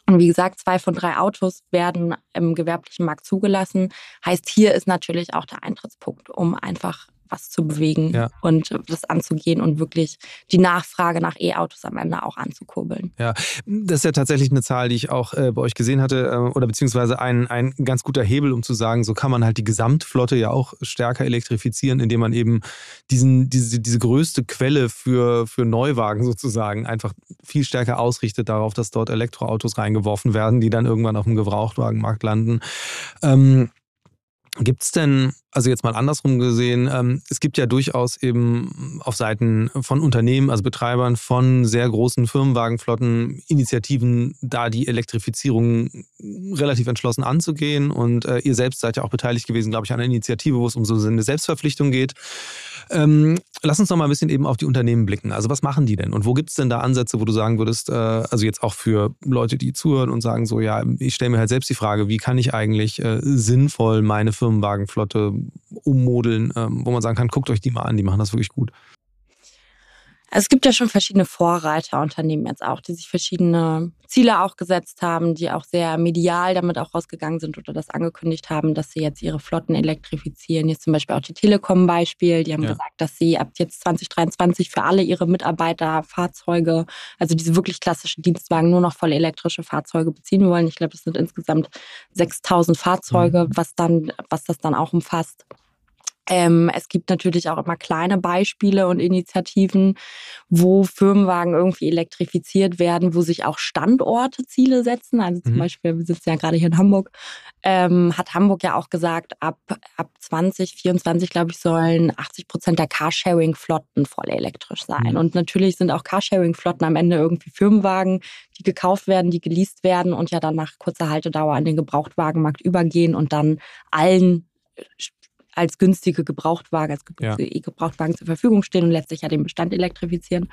Und wie gesagt, zwei von drei Autos werden im gewerblichen Markt zugelassen. Heißt, hier ist natürlich auch der Eintrittspunkt, um einfach was zu bewegen ja. und das anzugehen und wirklich die Nachfrage nach E-Autos am Ende auch anzukurbeln. Ja, das ist ja tatsächlich eine Zahl, die ich auch äh, bei euch gesehen hatte, äh, oder beziehungsweise ein, ein ganz guter Hebel, um zu sagen, so kann man halt die Gesamtflotte ja auch stärker elektrifizieren, indem man eben diesen, diese, diese größte Quelle für, für Neuwagen sozusagen einfach viel stärker ausrichtet darauf, dass dort Elektroautos reingeworfen werden, die dann irgendwann auf dem Gebrauchtwagenmarkt landen. Ähm, Gibt es denn, also jetzt mal andersrum gesehen, ähm, es gibt ja durchaus eben auf Seiten von Unternehmen, also Betreibern von sehr großen Firmenwagenflotten Initiativen, da die Elektrifizierung relativ entschlossen anzugehen. Und äh, ihr selbst seid ja auch beteiligt gewesen, glaube ich, an einer Initiative, wo es um so eine Selbstverpflichtung geht. Ähm, lass uns noch mal ein bisschen eben auf die Unternehmen blicken. Also was machen die denn? Und wo gibt es denn da Ansätze, wo du sagen würdest, äh, also jetzt auch für Leute, die zuhören und sagen so, ja, ich stelle mir halt selbst die Frage, wie kann ich eigentlich äh, sinnvoll meine Firmenwagenflotte ummodeln, ähm, wo man sagen kann, guckt euch die mal an, die machen das wirklich gut. Also es gibt ja schon verschiedene Vorreiterunternehmen jetzt auch, die sich verschiedene Ziele auch gesetzt haben, die auch sehr medial damit auch rausgegangen sind oder das angekündigt haben, dass sie jetzt ihre Flotten elektrifizieren. Jetzt zum Beispiel auch die Telekom-Beispiel, die haben ja. gesagt, dass sie ab jetzt 2023 für alle ihre Mitarbeiter Fahrzeuge, also diese wirklich klassischen Dienstwagen, nur noch voll elektrische Fahrzeuge beziehen wollen. Ich glaube, das sind insgesamt 6000 Fahrzeuge, mhm. was dann, was das dann auch umfasst. Ähm, es gibt natürlich auch immer kleine Beispiele und Initiativen, wo Firmenwagen irgendwie elektrifiziert werden, wo sich auch Standorte Ziele setzen. Also zum mhm. Beispiel, wir sitzen ja gerade hier in Hamburg, ähm, hat Hamburg ja auch gesagt, ab, ab 2024, glaube ich, sollen 80 Prozent der Carsharing-Flotten voll elektrisch sein. Mhm. Und natürlich sind auch Carsharing-Flotten am Ende irgendwie Firmenwagen, die gekauft werden, die geleast werden und ja dann nach kurzer Haltedauer an den Gebrauchtwagenmarkt übergehen und dann allen als günstige Gebrauchtwagen, als günstige ja. Gebrauchtwagen zur Verfügung stehen und letztlich ja den Bestand elektrifizieren.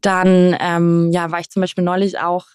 Dann ähm, ja, war ich zum Beispiel neulich auch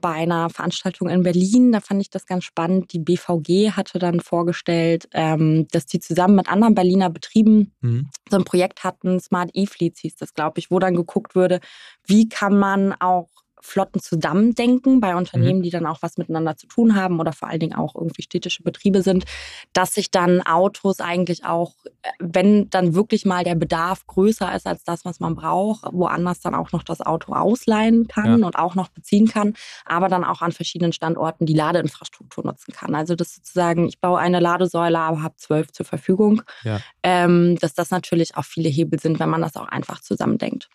bei einer Veranstaltung in Berlin. Da fand ich das ganz spannend. Die BVG hatte dann vorgestellt, ähm, dass die zusammen mit anderen Berliner Betrieben mhm. so ein Projekt hatten. Smart E-Fleets hieß das, glaube ich, wo dann geguckt würde, wie kann man auch Flotten zusammendenken bei Unternehmen, mhm. die dann auch was miteinander zu tun haben oder vor allen Dingen auch irgendwie städtische Betriebe sind, dass sich dann Autos eigentlich auch, äh, wenn dann wirklich mal der Bedarf größer ist als das, was man braucht, woanders dann auch noch das Auto ausleihen kann ja. und auch noch beziehen kann, aber dann auch an verschiedenen Standorten die Ladeinfrastruktur nutzen kann. Also das sozusagen, ich baue eine Ladesäule, aber habe zwölf zur Verfügung, ja. ähm, dass das natürlich auch viele Hebel sind, wenn man das auch einfach zusammendenkt.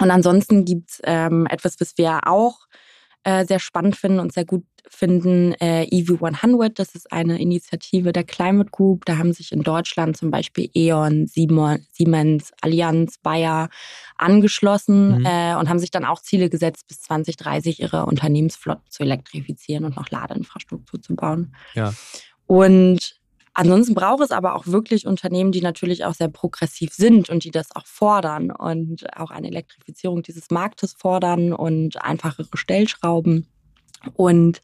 Und ansonsten gibt es ähm, etwas, was wir auch äh, sehr spannend finden und sehr gut finden, äh, EV100. Das ist eine Initiative der Climate Group. Da haben sich in Deutschland zum Beispiel E.ON, Siemens, Allianz, Bayer angeschlossen mhm. äh, und haben sich dann auch Ziele gesetzt, bis 2030 ihre Unternehmensflotten zu elektrifizieren und noch Ladeinfrastruktur zu bauen. Ja. Und Ansonsten braucht es aber auch wirklich Unternehmen, die natürlich auch sehr progressiv sind und die das auch fordern und auch eine Elektrifizierung dieses Marktes fordern und einfachere Stellschrauben. Und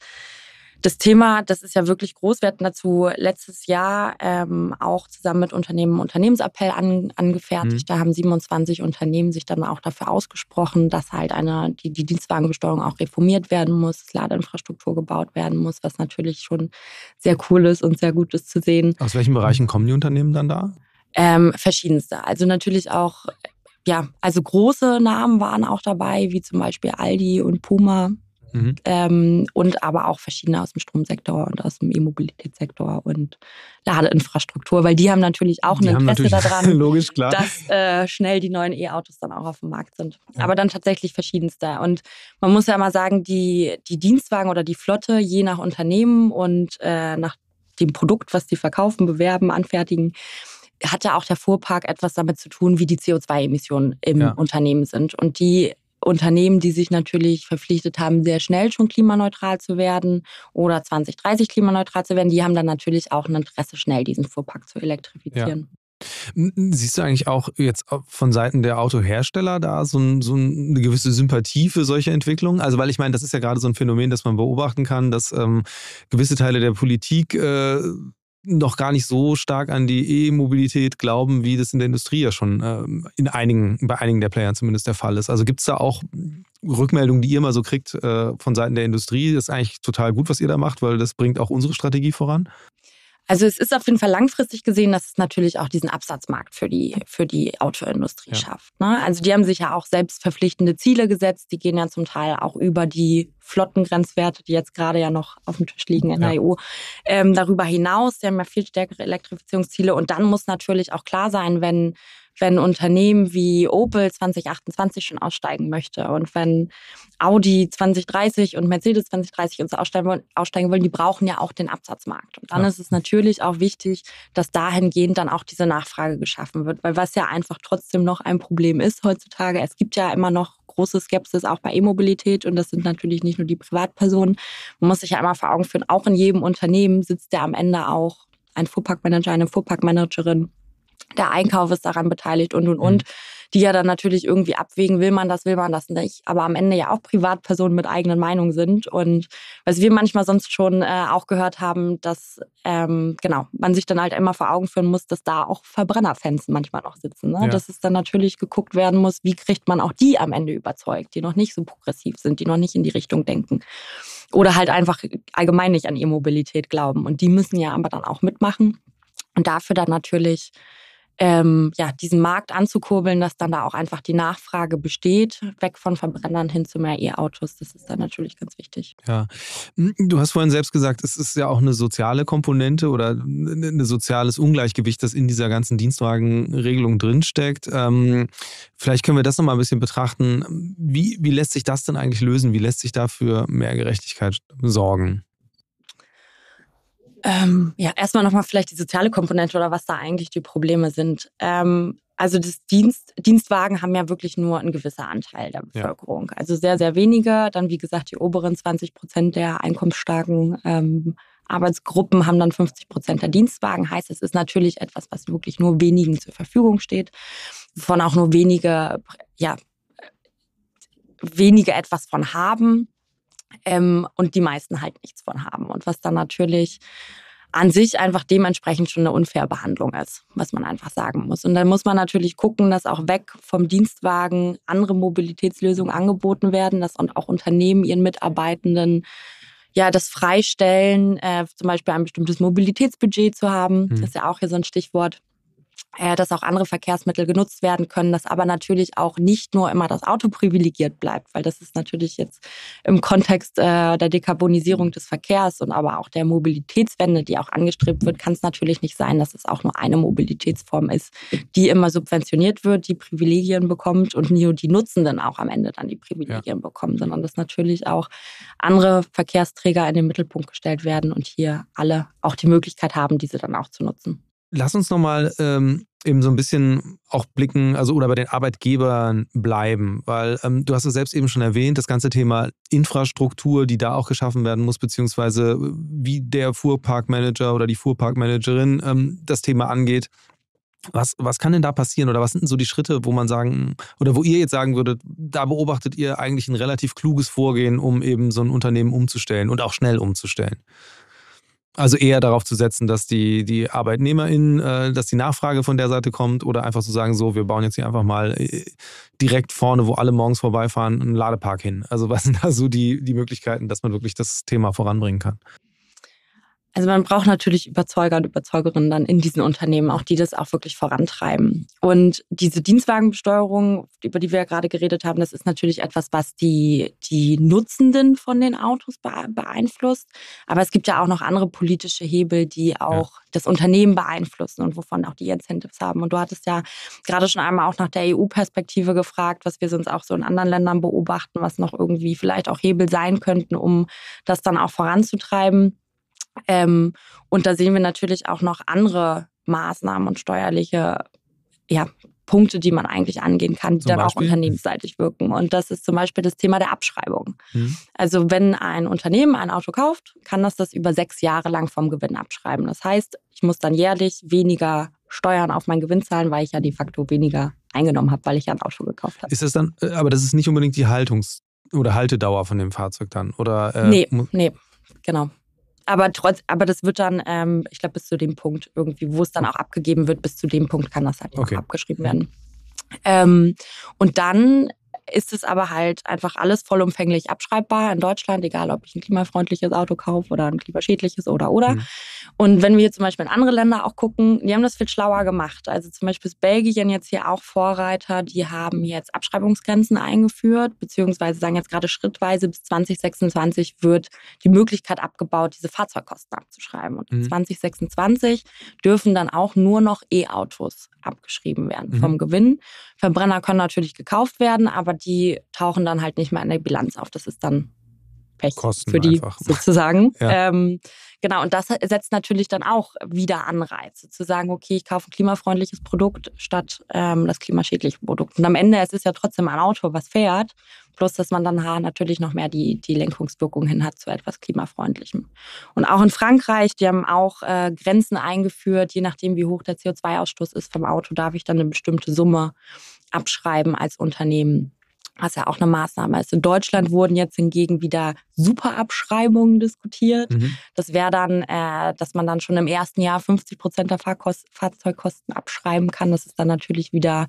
das Thema, das ist ja wirklich groß. Wir hatten dazu letztes Jahr ähm, auch zusammen mit Unternehmen einen Unternehmensappell an, angefertigt. Mhm. Da haben 27 Unternehmen sich dann auch dafür ausgesprochen, dass halt eine, die, die Dienstwagenbesteuerung auch reformiert werden muss, Ladeinfrastruktur gebaut werden muss, was natürlich schon sehr cool ist und sehr gut ist zu sehen. Aus welchen Bereichen kommen die Unternehmen dann da? Ähm, verschiedenste. Also natürlich auch ja, also große Namen waren auch dabei, wie zum Beispiel Aldi und Puma, Mhm. Ähm, und aber auch verschiedene aus dem Stromsektor und aus dem E-Mobilitätssektor und Ladeinfrastruktur, weil die haben natürlich auch ein Interesse daran, logisch, dass äh, schnell die neuen E-Autos dann auch auf dem Markt sind. Ja. Aber dann tatsächlich verschiedenste. Und man muss ja mal sagen, die, die Dienstwagen oder die Flotte, je nach Unternehmen und äh, nach dem Produkt, was die verkaufen, bewerben, anfertigen, hat ja auch der Fuhrpark etwas damit zu tun, wie die CO2-Emissionen im ja. Unternehmen sind. Und die Unternehmen, die sich natürlich verpflichtet haben, sehr schnell schon klimaneutral zu werden oder 2030 klimaneutral zu werden, die haben dann natürlich auch ein Interesse, schnell diesen Fuhrpark zu elektrifizieren. Ja. Siehst du eigentlich auch jetzt von Seiten der Autohersteller da so, ein, so, eine gewisse Sympathie für solche Entwicklungen? Also, weil ich meine, das ist ja gerade so ein Phänomen, das man beobachten kann, dass ähm, gewisse Teile der Politik äh, noch gar nicht so stark an die E-Mobilität glauben, wie das in der Industrie ja schon ähm, in einigen, bei einigen der Player zumindest der Fall ist. Also gibt es da auch Rückmeldungen, die ihr mal so kriegt äh, von Seiten der Industrie? Das ist eigentlich total gut, was ihr da macht, weil das bringt auch unsere Strategie voran. Also es ist auf jeden Fall langfristig gesehen, dass es natürlich auch diesen Absatzmarkt für die, für die Autoindustrie ja. schafft. Ne? Also die haben sich ja auch selbst verpflichtende Ziele gesetzt. Die gehen ja zum Teil auch über die Flottengrenzwerte, die jetzt gerade ja noch auf dem Tisch liegen in ja. der EU. Ähm, darüber hinaus, die haben ja viel stärkere Elektrifizierungsziele. Und dann muss natürlich auch klar sein, wenn wenn Unternehmen wie Opel 2028 schon aussteigen möchte und wenn Audi 2030 und Mercedes 2030 uns aussteigen wollen, aussteigen wollen, die brauchen ja auch den Absatzmarkt. Und dann ja. ist es natürlich auch wichtig, dass dahingehend dann auch diese Nachfrage geschaffen wird, weil was ja einfach trotzdem noch ein Problem ist heutzutage, es gibt ja immer noch große Skepsis auch bei E-Mobilität und das sind natürlich nicht nur die Privatpersonen. Man muss sich ja immer vor Augen führen, auch in jedem Unternehmen sitzt ja am Ende auch ein Fuhrparkmanager, eine Fuhrparkmanagerin, der Einkauf ist daran beteiligt und und und, mhm. Die ja dann natürlich irgendwie abwägen, will man das, will man das nicht, aber am Ende ja auch Privatpersonen mit eigenen Meinungen sind und was wir manchmal sonst schon äh, auch gehört haben, dass ähm, genau man sich dann halt immer vor Augen führen muss, dass da auch Verbrennerfans manchmal noch sitzen, ne? Ja. dass es dann natürlich geguckt werden muss, wie kriegt man auch die am Ende überzeugt, die noch nicht so progressiv sind, die noch nicht in die Richtung denken oder halt einfach allgemein nicht an E-Mobilität glauben und die müssen ja aber dann auch mitmachen und dafür dann natürlich ähm, ja, diesen Markt anzukurbeln, dass dann da auch einfach die Nachfrage besteht, weg von Verbrennern hin zu mehr E-Autos. Das ist dann natürlich ganz wichtig. Ja, hm, du hast vorhin selbst gesagt, es ist ja auch eine soziale Komponente oder ein soziales Ungleichgewicht, das in dieser ganzen Dienstwagenregelung drinsteckt. Ähm, vielleicht können wir das nochmal ein bisschen betrachten. Wie, wie lässt sich das denn eigentlich lösen? Wie lässt sich dafür mehr Gerechtigkeit sorgen? Ähm, ja, erstmal nochmal vielleicht die soziale Komponente oder was da eigentlich die Probleme sind. Ähm, also das Dienst, Dienstwagen haben ja wirklich nur ein gewisser Anteil der Bevölkerung. Ja. Also sehr, sehr wenige. Dann, wie gesagt, die oberen 20 Prozent der einkommensstarken ähm, Arbeitsgruppen haben dann 50 Prozent der Dienstwagen. Heißt, es ist natürlich etwas, was wirklich nur wenigen zur Verfügung steht, wovon auch nur wenige, ja, wenige etwas von haben ähm, und die meisten halt nichts von haben. Und was dann natürlich an sich einfach dementsprechend schon eine unfaire Behandlung ist, was man einfach sagen muss. Und dann muss man natürlich gucken, dass auch weg vom Dienstwagen andere Mobilitätslösungen angeboten werden, dass auch Unternehmen ihren Mitarbeitenden ja das freistellen, äh, zum Beispiel ein bestimmtes Mobilitätsbudget zu haben. Mhm. Das ist ja auch hier so ein Stichwort dass auch andere Verkehrsmittel genutzt werden können, dass aber natürlich auch nicht nur immer das Auto privilegiert bleibt, weil das ist natürlich jetzt im Kontext äh, der Dekarbonisierung des Verkehrs und aber auch der Mobilitätswende, die auch angestrebt wird, kann es natürlich nicht sein, dass es auch nur eine Mobilitätsform ist, die immer subventioniert wird, die Privilegien bekommt und nur die Nutzenden auch am Ende dann die Privilegien ja. bekommen, sondern dass natürlich auch andere Verkehrsträger in den Mittelpunkt gestellt werden und hier alle auch die Möglichkeit haben, diese dann auch zu nutzen. Lass uns nochmal ähm, eben so ein bisschen auch blicken, also oder bei den Arbeitgebern bleiben, weil ähm, du hast es selbst eben schon erwähnt, das ganze Thema Infrastruktur, die da auch geschaffen werden muss, beziehungsweise wie der Fuhrparkmanager oder die Fuhrparkmanagerin ähm, das Thema angeht. Was, was kann denn da passieren oder was sind denn so die Schritte, wo man sagen, oder wo ihr jetzt sagen würdet, da beobachtet ihr eigentlich ein relativ kluges Vorgehen, um eben so ein Unternehmen umzustellen und auch schnell umzustellen? Also eher darauf zu setzen, dass die, die ArbeitnehmerInnen, äh, dass die Nachfrage von der Seite kommt oder einfach zu sagen, so, wir bauen jetzt hier einfach mal äh, direkt vorne, wo alle morgens vorbeifahren, einen Ladepark hin. Also was sind da so die, die Möglichkeiten, dass man wirklich das Thema voranbringen kann? Also man braucht natürlich Überzeuger und Überzeugerinnen dann in diesen Unternehmen, auch die das auch wirklich vorantreiben. Und diese Dienstwagenbesteuerung, über die wir ja gerade geredet haben, das ist natürlich etwas, was die, die Nutzenden von den Autos beeinflusst. Aber es gibt ja auch noch andere politische Hebel, die auch ja. das Unternehmen beeinflussen und wovon auch die Incentives haben. Und du hattest ja gerade schon einmal auch nach der EU-Perspektive gefragt, was wir sonst auch so in anderen Ländern beobachten, was noch irgendwie vielleicht auch Hebel sein könnten, um das dann auch voranzutreiben. Ähm, und da sehen wir natürlich auch noch andere Maßnahmen und steuerliche ja, Punkte, die man eigentlich angehen kann, die zum dann Beispiel? auch unternehmensseitig wirken. Und das ist zum Beispiel das Thema der Abschreibung. Mhm. Also wenn ein Unternehmen ein Auto kauft, kann das das über sechs Jahre lang vom Gewinn abschreiben. Das heißt, ich muss dann jährlich weniger Steuern auf meinen Gewinn zahlen, weil ich ja de facto weniger eingenommen habe, weil ich ja ein Auto gekauft habe. Ist das dann, äh, aber das ist nicht unbedingt die Haltungs- oder Haltedauer von dem Fahrzeug dann? Oder, äh, nee, nee, genau. Aber trotz, aber das wird dann, ähm, ich glaube, bis zu dem Punkt irgendwie, wo es dann auch abgegeben wird, bis zu dem Punkt kann das halt okay. abgeschrieben werden. Ähm, und dann ist es aber halt einfach alles vollumfänglich abschreibbar in Deutschland, egal ob ich ein klimafreundliches Auto kaufe oder ein klimaschädliches oder oder. Mhm. Und wenn wir zum Beispiel in andere Länder auch gucken, die haben das viel schlauer gemacht. Also zum Beispiel ist Belgien jetzt hier auch Vorreiter, die haben jetzt Abschreibungsgrenzen eingeführt, beziehungsweise sagen jetzt gerade schrittweise bis 2026 wird die Möglichkeit abgebaut, diese Fahrzeugkosten abzuschreiben. Und mhm. 2026 dürfen dann auch nur noch E-Autos abgeschrieben werden mhm. vom Gewinn. Verbrenner können natürlich gekauft werden, aber die tauchen dann halt nicht mehr in der Bilanz auf. Das ist dann Pech Kosten für die einfach. sozusagen. Ja. Ähm, genau, und das setzt natürlich dann auch wieder Anreize, zu sagen, okay, ich kaufe ein klimafreundliches Produkt statt ähm, das klimaschädliche Produkt. Und am Ende es ist ja trotzdem ein Auto, was fährt, plus dass man dann natürlich noch mehr die, die Lenkungswirkung hin hat zu etwas klimafreundlichem. Und auch in Frankreich, die haben auch äh, Grenzen eingeführt, je nachdem, wie hoch der CO2-Ausstoß ist vom Auto, darf ich dann eine bestimmte Summe abschreiben als Unternehmen was ja auch eine Maßnahme ist. In Deutschland wurden jetzt hingegen wieder Superabschreibungen diskutiert. Mhm. Das wäre dann, äh, dass man dann schon im ersten Jahr 50 Prozent der Fahrkost Fahrzeugkosten abschreiben kann. Das ist dann natürlich wieder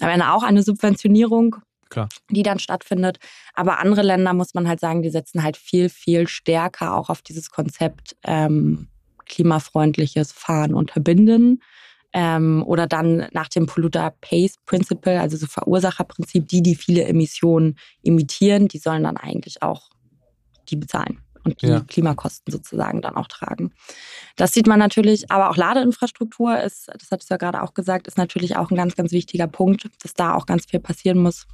am Ende auch eine Subventionierung, Klar. die dann stattfindet. Aber andere Länder, muss man halt sagen, die setzen halt viel, viel stärker auch auf dieses Konzept ähm, klimafreundliches Fahren unterbinden ähm, oder dann nach dem Polluter Pays Principle, also so Verursacherprinzip, die, die viele Emissionen emittieren, die sollen dann eigentlich auch die bezahlen und die ja. Klimakosten sozusagen dann auch tragen. Das sieht man natürlich, aber auch Ladeinfrastruktur ist, das hattest du ja gerade auch gesagt, ist natürlich auch ein ganz, ganz wichtiger Punkt, dass da auch ganz viel passieren muss.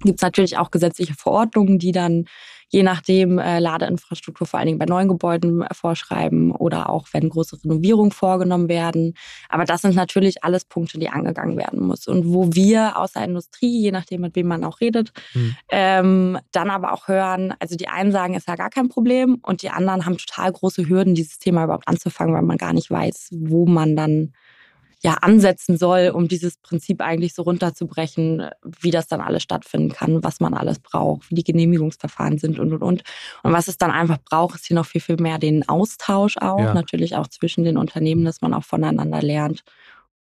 Gibt es natürlich auch gesetzliche Verordnungen, die dann je nachdem äh, Ladeinfrastruktur vor allen Dingen bei neuen Gebäuden äh, vorschreiben oder auch wenn große Renovierungen vorgenommen werden. Aber das sind natürlich alles Punkte, die angegangen werden muss. Und wo wir aus der Industrie, je nachdem, mit wem man auch redet, mhm. ähm, dann aber auch hören, also die einen sagen, ist ja gar kein Problem und die anderen haben total große Hürden, dieses Thema überhaupt anzufangen, weil man gar nicht weiß, wo man dann ja ansetzen soll, um dieses Prinzip eigentlich so runterzubrechen, wie das dann alles stattfinden kann, was man alles braucht, wie die Genehmigungsverfahren sind und und und. Und was es dann einfach braucht, ist hier noch viel, viel mehr den Austausch auch, ja. natürlich auch zwischen den Unternehmen, dass man auch voneinander lernt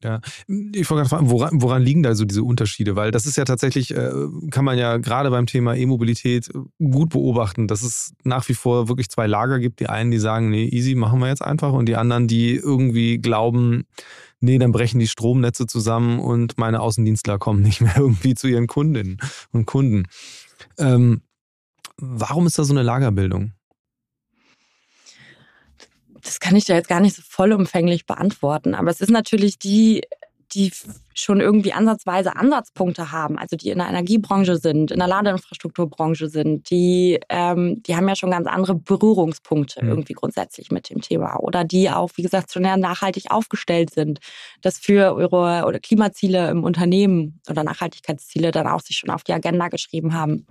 ja, ich wollte gerade fragen, woran, woran, liegen da so diese Unterschiede? Weil das ist ja tatsächlich, äh, kann man ja gerade beim Thema E-Mobilität äh, gut beobachten, dass es nach wie vor wirklich zwei Lager gibt. Die einen, die sagen, nee, easy, machen wir jetzt einfach. Und die anderen, die irgendwie glauben, nee, dann brechen die Stromnetze zusammen und meine Außendienstler kommen nicht mehr irgendwie zu ihren Kundinnen und Kunden. Ähm, warum ist da so eine Lagerbildung? Das kann ich da jetzt gar nicht so vollumfänglich beantworten. Aber es ist natürlich die, die schon irgendwie ansatzweise Ansatzpunkte haben, also die in der Energiebranche sind, in der Ladeinfrastrukturbranche sind, die, ähm, die haben ja schon ganz andere Berührungspunkte mhm. irgendwie grundsätzlich mit dem Thema oder die auch, wie gesagt, schon nachhaltig aufgestellt sind, dass für ihre oder Klimaziele im Unternehmen oder Nachhaltigkeitsziele dann auch sich schon auf die Agenda geschrieben haben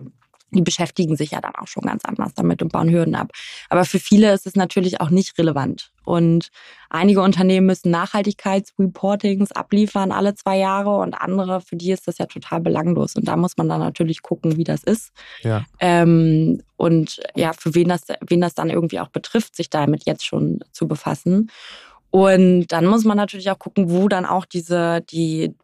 die beschäftigen sich ja dann auch schon ganz anders damit und bauen Hürden ab. Aber für viele ist es natürlich auch nicht relevant. Und einige Unternehmen müssen Nachhaltigkeitsreportings abliefern alle zwei Jahre und andere, für die ist das ja total belanglos. Und da muss man dann natürlich gucken, wie das ist. Ja. Ähm, und ja, für wen das, wen das dann irgendwie auch betrifft, sich damit jetzt schon zu befassen. Und dann muss man natürlich auch gucken, wo dann auch diese, die,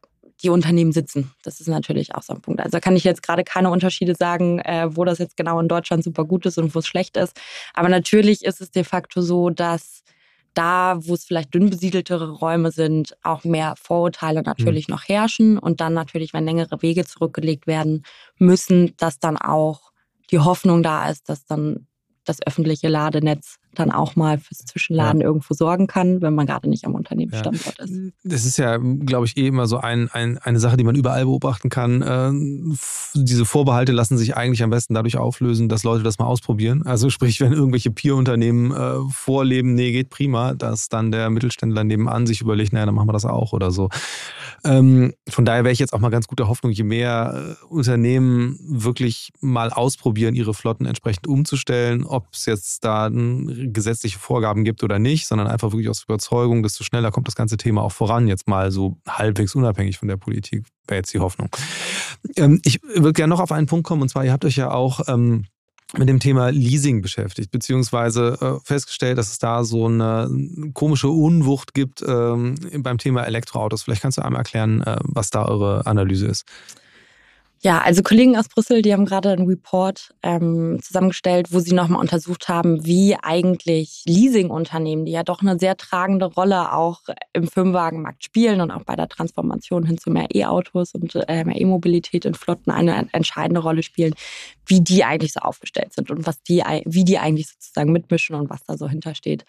die Unternehmen sitzen. Das ist natürlich auch so ein Punkt. Also kann ich jetzt gerade keine Unterschiede sagen, äh, wo das jetzt genau in Deutschland super gut ist und wo es schlecht ist. Aber natürlich ist es de facto so, dass da, wo es vielleicht dünn besiedeltere Räume sind, auch mehr Vorurteile natürlich mhm. noch herrschen und dann natürlich, wenn längere Wege zurückgelegt werden müssen, dass dann auch die Hoffnung da ist, dass dann das öffentliche Ladenetz dann auch mal fürs Zwischenladen ja. irgendwo sorgen kann, wenn man gerade nicht am Unternehmensstandort ja. ist. Das ist ja, glaube ich, eh immer so ein, ein, eine Sache, die man überall beobachten kann. Äh, diese Vorbehalte lassen sich eigentlich am besten dadurch auflösen, dass Leute das mal ausprobieren. Also sprich, wenn irgendwelche Peer-Unternehmen äh, vorleben, nee, geht prima, dass dann der Mittelständler nebenan sich überlegt, naja, dann machen wir das auch oder so. Ähm, von daher wäre ich jetzt auch mal ganz guter Hoffnung, je mehr äh, Unternehmen wirklich mal ausprobieren, ihre Flotten entsprechend umzustellen, ob es jetzt da ein gesetzliche Vorgaben gibt oder nicht, sondern einfach wirklich aus Überzeugung, desto schneller kommt das ganze Thema auch voran, jetzt mal so halbwegs unabhängig von der Politik, wäre jetzt die Hoffnung. Ähm, ich würde gerne noch auf einen Punkt kommen, und zwar, ihr habt euch ja auch ähm, mit dem Thema Leasing beschäftigt, beziehungsweise äh, festgestellt, dass es da so eine komische Unwucht gibt ähm, beim Thema Elektroautos. Vielleicht kannst du einmal erklären, äh, was da eure Analyse ist. Ja, also Kollegen aus Brüssel, die haben gerade einen Report ähm, zusammengestellt, wo sie nochmal untersucht haben, wie eigentlich Leasingunternehmen, die ja doch eine sehr tragende Rolle auch im Firmenwagenmarkt spielen und auch bei der Transformation hin zu mehr E-Autos und äh, mehr E-Mobilität in Flotten eine entscheidende Rolle spielen, wie die eigentlich so aufgestellt sind und was die, wie die eigentlich sozusagen mitmischen und was da so hintersteht.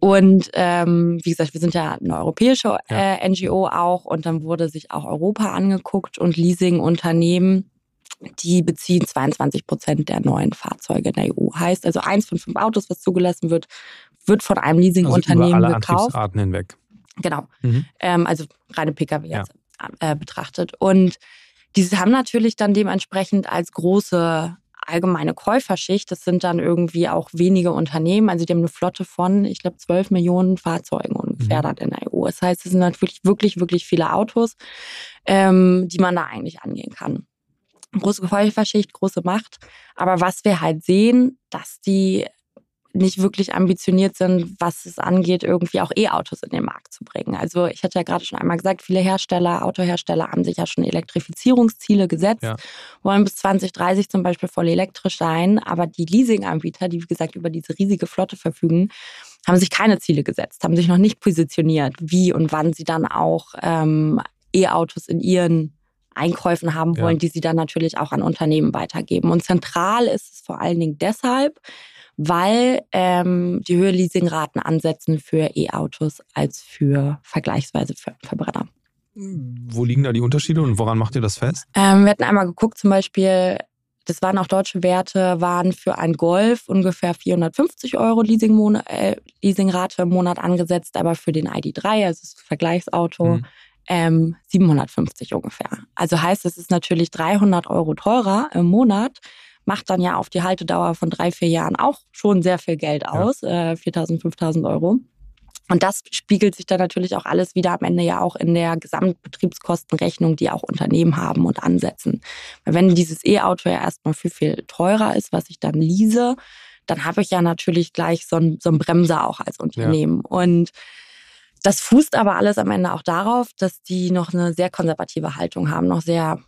Und ähm, wie gesagt, wir sind ja eine europäische äh, NGO auch und dann wurde sich auch Europa angeguckt und Leasingunternehmen, die beziehen 22 Prozent der neuen Fahrzeuge in der EU. Heißt also eins von fünf Autos, was zugelassen wird, wird von einem Leasingunternehmen also über alle gekauft. Antriebsarten hinweg. Genau. Mhm. Ähm, also reine Pkw ja. jetzt, äh, betrachtet. Und diese haben natürlich dann dementsprechend als große allgemeine Käuferschicht, das sind dann irgendwie auch wenige Unternehmen. Also die haben eine Flotte von, ich glaube, 12 Millionen Fahrzeugen ungefähr mhm. dann in der EU. Das heißt, es sind natürlich wirklich, wirklich viele Autos, ähm, die man da eigentlich angehen kann. Große Käuferschicht, große Macht. Aber was wir halt sehen, dass die nicht wirklich ambitioniert sind, was es angeht, irgendwie auch E-Autos in den Markt zu bringen. Also ich hatte ja gerade schon einmal gesagt, viele Hersteller, Autohersteller haben sich ja schon Elektrifizierungsziele gesetzt, ja. wollen bis 2030 zum Beispiel voll elektrisch sein, aber die Leasinganbieter, die wie gesagt über diese riesige Flotte verfügen, haben sich keine Ziele gesetzt, haben sich noch nicht positioniert, wie und wann sie dann auch ähm, E-Autos in ihren Einkäufen haben wollen, ja. die sie dann natürlich auch an Unternehmen weitergeben. Und zentral ist es vor allen Dingen deshalb, weil ähm, die höhere Leasingraten ansetzen für E-Autos als für vergleichsweise für Verbrenner. Wo liegen da die Unterschiede und woran macht ihr das fest? Ähm, wir hatten einmal geguckt, zum Beispiel, das waren auch deutsche Werte, waren für ein Golf ungefähr 450 Euro Leasing äh, Leasingrate im Monat angesetzt, aber für den ID3, also das Vergleichsauto, mhm. ähm, 750 ungefähr. Also heißt, es ist natürlich 300 Euro teurer im Monat, macht dann ja auf die Haltedauer von drei, vier Jahren auch schon sehr viel Geld aus, ja. äh, 4.000, 5.000 Euro. Und das spiegelt sich dann natürlich auch alles wieder am Ende ja auch in der Gesamtbetriebskostenrechnung, die auch Unternehmen haben und ansetzen. Weil wenn dieses E-Auto ja erstmal viel, viel teurer ist, was ich dann lease, dann habe ich ja natürlich gleich so einen, so einen Bremser auch als Unternehmen. Ja. Und das fußt aber alles am Ende auch darauf, dass die noch eine sehr konservative Haltung haben, noch sehr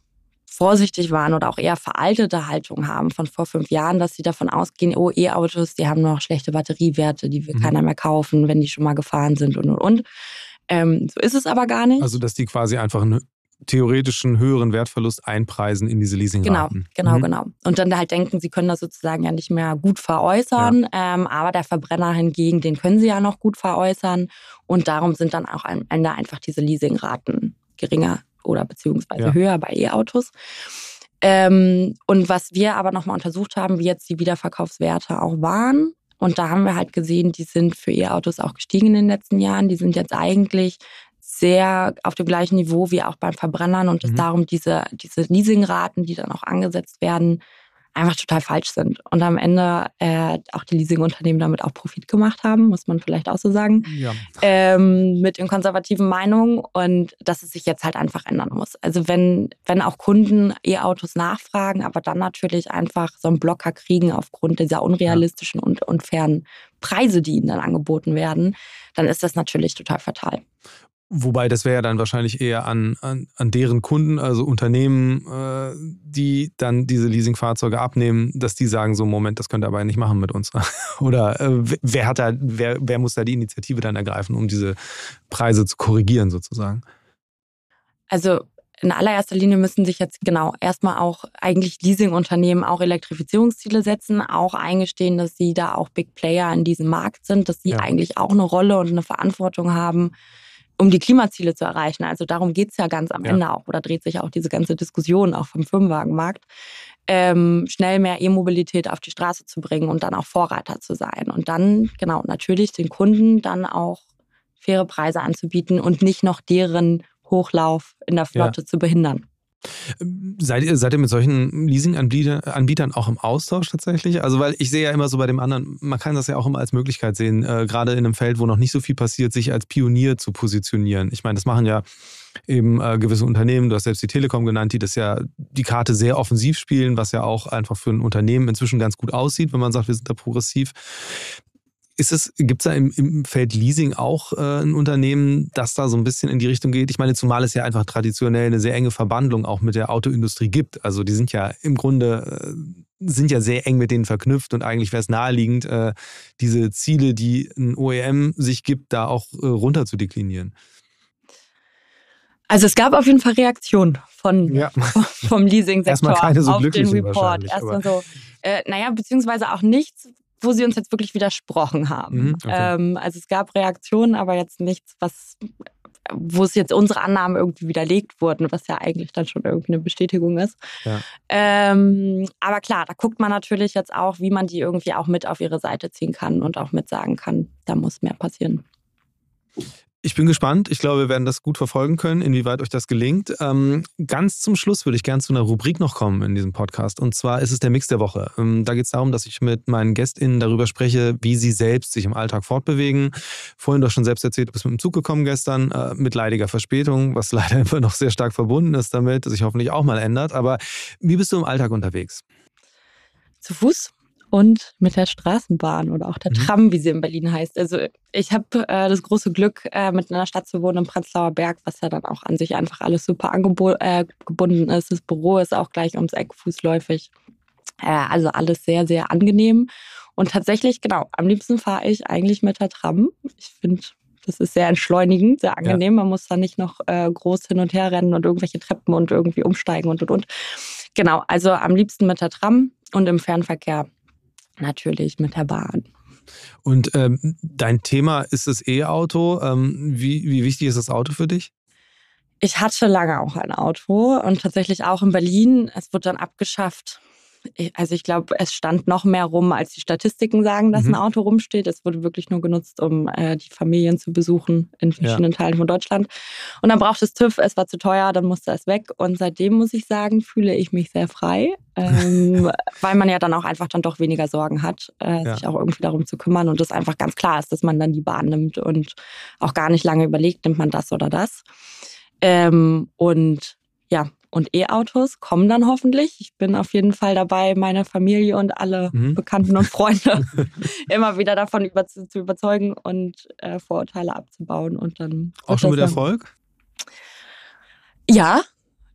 vorsichtig waren oder auch eher veraltete Haltung haben von vor fünf Jahren, dass sie davon ausgehen, oh, E-Autos, die haben noch schlechte Batteriewerte, die will mhm. keiner mehr kaufen, wenn die schon mal gefahren sind und und und. Ähm, so ist es aber gar nicht. Also, dass die quasi einfach einen theoretischen höheren Wertverlust einpreisen in diese Leasingraten. Genau, genau, mhm. genau. Und dann halt denken, sie können das sozusagen ja nicht mehr gut veräußern, ja. ähm, aber der Verbrenner hingegen, den können sie ja noch gut veräußern. Und darum sind dann auch am Ende einfach diese Leasingraten geringer oder beziehungsweise ja. höher bei E-Autos. Ähm, und was wir aber nochmal untersucht haben, wie jetzt die Wiederverkaufswerte auch waren. Und da haben wir halt gesehen, die sind für E-Autos auch gestiegen in den letzten Jahren. Die sind jetzt eigentlich sehr auf dem gleichen Niveau wie auch beim Verbrennern und mhm. darum diese, diese Leasingraten, die dann auch angesetzt werden, einfach total falsch sind. Und am Ende äh, auch die Leasingunternehmen damit auch Profit gemacht haben, muss man vielleicht auch so sagen, ja. ähm, mit den konservativen Meinungen und dass es sich jetzt halt einfach ändern muss. Also wenn, wenn auch Kunden E-Autos nachfragen, aber dann natürlich einfach so einen Blocker kriegen aufgrund dieser unrealistischen ja. und unfairen Preise, die ihnen dann angeboten werden, dann ist das natürlich total fatal. Wobei das wäre ja dann wahrscheinlich eher an, an, an deren Kunden, also Unternehmen, äh, die dann diese Leasingfahrzeuge abnehmen, dass die sagen, so Moment, das könnt ihr aber nicht machen mit uns. Oder äh, wer hat da, wer, wer muss da die Initiative dann ergreifen, um diese Preise zu korrigieren sozusagen? Also in allererster Linie müssen sich jetzt genau erstmal auch eigentlich Leasingunternehmen auch Elektrifizierungsziele setzen, auch eingestehen, dass sie da auch Big Player in diesem Markt sind, dass sie ja. eigentlich auch eine Rolle und eine Verantwortung haben um die Klimaziele zu erreichen. Also darum geht es ja ganz am ja. Ende auch. Oder dreht sich auch diese ganze Diskussion auch vom Firmenwagenmarkt. Ähm, schnell mehr E-Mobilität auf die Straße zu bringen und dann auch Vorreiter zu sein. Und dann, genau, natürlich den Kunden dann auch faire Preise anzubieten und nicht noch deren Hochlauf in der Flotte ja. zu behindern. Seid ihr, seid ihr mit solchen Leasing-Anbietern auch im Austausch tatsächlich? Also, weil ich sehe ja immer so bei dem anderen, man kann das ja auch immer als Möglichkeit sehen, äh, gerade in einem Feld, wo noch nicht so viel passiert, sich als Pionier zu positionieren. Ich meine, das machen ja eben äh, gewisse Unternehmen, du hast selbst die Telekom genannt, die das ja die Karte sehr offensiv spielen, was ja auch einfach für ein Unternehmen inzwischen ganz gut aussieht, wenn man sagt, wir sind da progressiv. Ist es, gibt es da im, im, Feld Leasing auch äh, ein Unternehmen, das da so ein bisschen in die Richtung geht? Ich meine, zumal es ja einfach traditionell eine sehr enge Verbandlung auch mit der Autoindustrie gibt. Also die sind ja im Grunde, äh, sind ja sehr eng mit denen verknüpft und eigentlich wäre es naheliegend, äh, diese Ziele, die ein OEM sich gibt, da auch äh, runter zu deklinieren. Also es gab auf jeden Fall Reaktionen von, ja. vom Leasing-Sektor auf den Report. Erstmal so, äh, naja, beziehungsweise auch nichts, wo sie uns jetzt wirklich widersprochen haben. Mhm, okay. ähm, also es gab Reaktionen, aber jetzt nichts, was wo es jetzt unsere Annahmen irgendwie widerlegt wurden, was ja eigentlich dann schon irgendwie eine Bestätigung ist. Ja. Ähm, aber klar, da guckt man natürlich jetzt auch, wie man die irgendwie auch mit auf ihre Seite ziehen kann und auch mit sagen kann, da muss mehr passieren. Ich bin gespannt. Ich glaube, wir werden das gut verfolgen können, inwieweit euch das gelingt. Ähm, ganz zum Schluss würde ich gerne zu einer Rubrik noch kommen in diesem Podcast. Und zwar ist es der Mix der Woche. Ähm, da geht es darum, dass ich mit meinen GästInnen darüber spreche, wie sie selbst sich im Alltag fortbewegen. Vorhin doch schon selbst erzählt, du bist mit dem Zug gekommen gestern, äh, mit leidiger Verspätung, was leider immer noch sehr stark verbunden ist damit, sich hoffentlich auch mal ändert. Aber wie bist du im Alltag unterwegs? Zu Fuß und mit der Straßenbahn oder auch der mhm. Tram, wie sie in Berlin heißt. Also ich habe äh, das große Glück, äh, mit einer Stadt zu wohnen im Prenzlauer Berg, was ja dann auch an sich einfach alles super angebunden äh, ist. Das Büro ist auch gleich ums Eck fußläufig. Äh, also alles sehr, sehr angenehm. Und tatsächlich, genau, am liebsten fahre ich eigentlich mit der Tram. Ich finde, das ist sehr entschleunigend, sehr angenehm. Ja. Man muss da nicht noch äh, groß hin und her rennen und irgendwelche Treppen und irgendwie umsteigen und und und. Genau, also am liebsten mit der Tram und im Fernverkehr natürlich mit der Bahn. Und ähm, dein Thema ist das E-Auto. Ähm, wie, wie wichtig ist das Auto für dich? Ich hatte lange auch ein Auto und tatsächlich auch in Berlin. Es wurde dann abgeschafft also ich glaube, es stand noch mehr rum, als die Statistiken sagen, dass mhm. ein Auto rumsteht. Es wurde wirklich nur genutzt, um äh, die Familien zu besuchen in verschiedenen ja. Teilen von Deutschland. Und dann brauchte es TÜV, es war zu teuer, dann musste es weg. Und seitdem muss ich sagen, fühle ich mich sehr frei, ähm, weil man ja dann auch einfach dann doch weniger Sorgen hat, äh, ja. sich auch irgendwie darum zu kümmern und es einfach ganz klar ist, dass man dann die Bahn nimmt und auch gar nicht lange überlegt, nimmt man das oder das. Ähm, und ja, und E-Autos kommen dann hoffentlich. Ich bin auf jeden Fall dabei, meine Familie und alle mhm. Bekannten und Freunde immer wieder davon über, zu, zu, überzeugen und äh, Vorurteile abzubauen. Und dann auch schon mit Erfolg? Ja,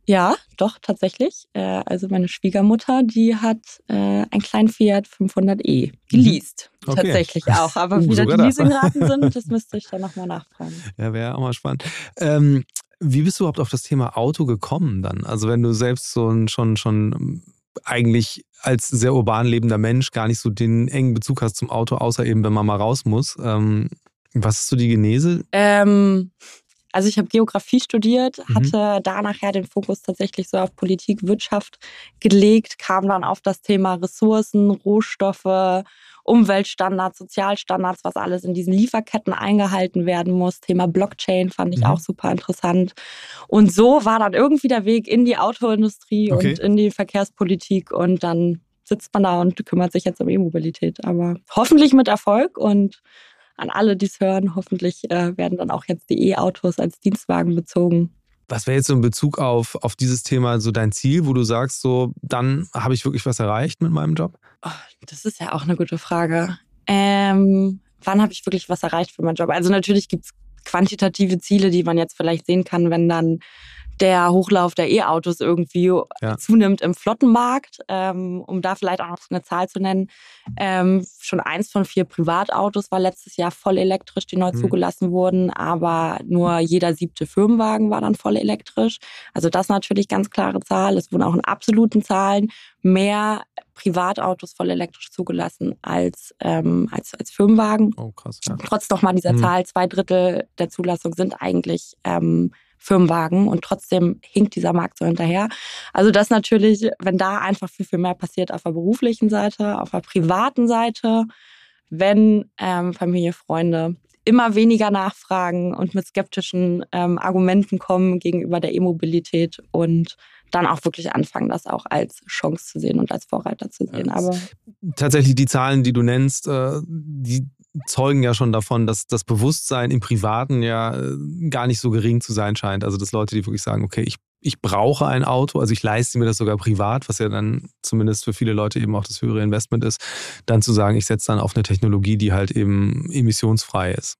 ja, doch, tatsächlich. Äh, also meine Schwiegermutter, die hat äh, ein kleinen Fiat 500e geleast. Mhm. Okay. Tatsächlich auch. Aber uh, wie da die Leasingraten sind, das müsste ich dann nochmal nachfragen. Ja, wäre auch mal spannend. Ähm, wie bist du überhaupt auf das Thema Auto gekommen dann? Also wenn du selbst so ein, schon, schon ähm, eigentlich als sehr urban lebender Mensch gar nicht so den engen Bezug hast zum Auto, außer eben, wenn man mal raus muss. Ähm, was ist so die Genese? Ähm, also ich habe Geografie studiert, mhm. hatte da nachher den Fokus tatsächlich so auf Politik, Wirtschaft gelegt, kam dann auf das Thema Ressourcen, Rohstoffe Umweltstandards, Sozialstandards, was alles in diesen Lieferketten eingehalten werden muss. Thema Blockchain fand ich mhm. auch super interessant. Und so war dann irgendwie der Weg in die Autoindustrie okay. und in die Verkehrspolitik und dann sitzt man da und kümmert sich jetzt um E-Mobilität. Aber hoffentlich mit Erfolg und an alle, die es hören, hoffentlich äh, werden dann auch jetzt die E-Autos als Dienstwagen bezogen. Was wäre jetzt so in Bezug auf, auf dieses Thema so dein Ziel, wo du sagst, so, dann habe ich wirklich was erreicht mit meinem Job? Oh, das ist ja auch eine gute Frage. Ähm, wann habe ich wirklich was erreicht für meinen Job? Also natürlich gibt es quantitative Ziele, die man jetzt vielleicht sehen kann, wenn dann der Hochlauf der E-Autos irgendwie ja. zunimmt im Flottenmarkt. Ähm, um da vielleicht auch noch eine Zahl zu nennen. Ähm, schon eins von vier Privatautos war letztes Jahr voll elektrisch, die neu mhm. zugelassen wurden, aber nur jeder siebte Firmenwagen war dann voll elektrisch. Also das natürlich ganz klare Zahl. Es wurden auch in absoluten Zahlen mehr Privatautos voll elektrisch zugelassen als, ähm, als, als Firmenwagen. Oh, krass. Ja. Trotz nochmal dieser mhm. Zahl, zwei Drittel der Zulassung sind eigentlich ähm, Firmenwagen und trotzdem hinkt dieser Markt so hinterher. Also das natürlich, wenn da einfach viel, viel mehr passiert auf der beruflichen Seite, auf der privaten Seite, wenn ähm, Familie, Freunde immer weniger nachfragen und mit skeptischen ähm, Argumenten kommen gegenüber der E-Mobilität und dann auch wirklich anfangen, das auch als Chance zu sehen und als Vorreiter zu sehen. Aber tatsächlich die Zahlen, die du nennst, äh, die zeugen ja schon davon, dass das Bewusstsein im Privaten ja äh, gar nicht so gering zu sein scheint. Also dass Leute, die wirklich sagen, okay, ich, ich brauche ein Auto, also ich leiste mir das sogar privat, was ja dann zumindest für viele Leute eben auch das höhere Investment ist, dann zu sagen, ich setze dann auf eine Technologie, die halt eben emissionsfrei ist.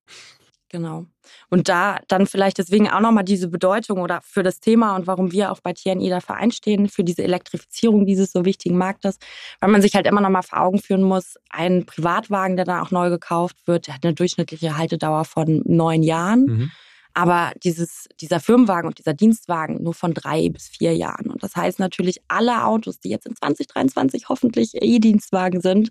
Genau. Und da dann vielleicht deswegen auch nochmal diese Bedeutung oder für das Thema und warum wir auch bei TNI dafür einstehen, für diese Elektrifizierung dieses so wichtigen Marktes, weil man sich halt immer nochmal vor Augen führen muss, ein Privatwagen, der dann auch neu gekauft wird, der hat eine durchschnittliche Haltedauer von neun Jahren. Mhm. Aber dieses, dieser Firmenwagen und dieser Dienstwagen nur von drei bis vier Jahren. Und das heißt natürlich, alle Autos, die jetzt in 2023 hoffentlich E-Dienstwagen sind,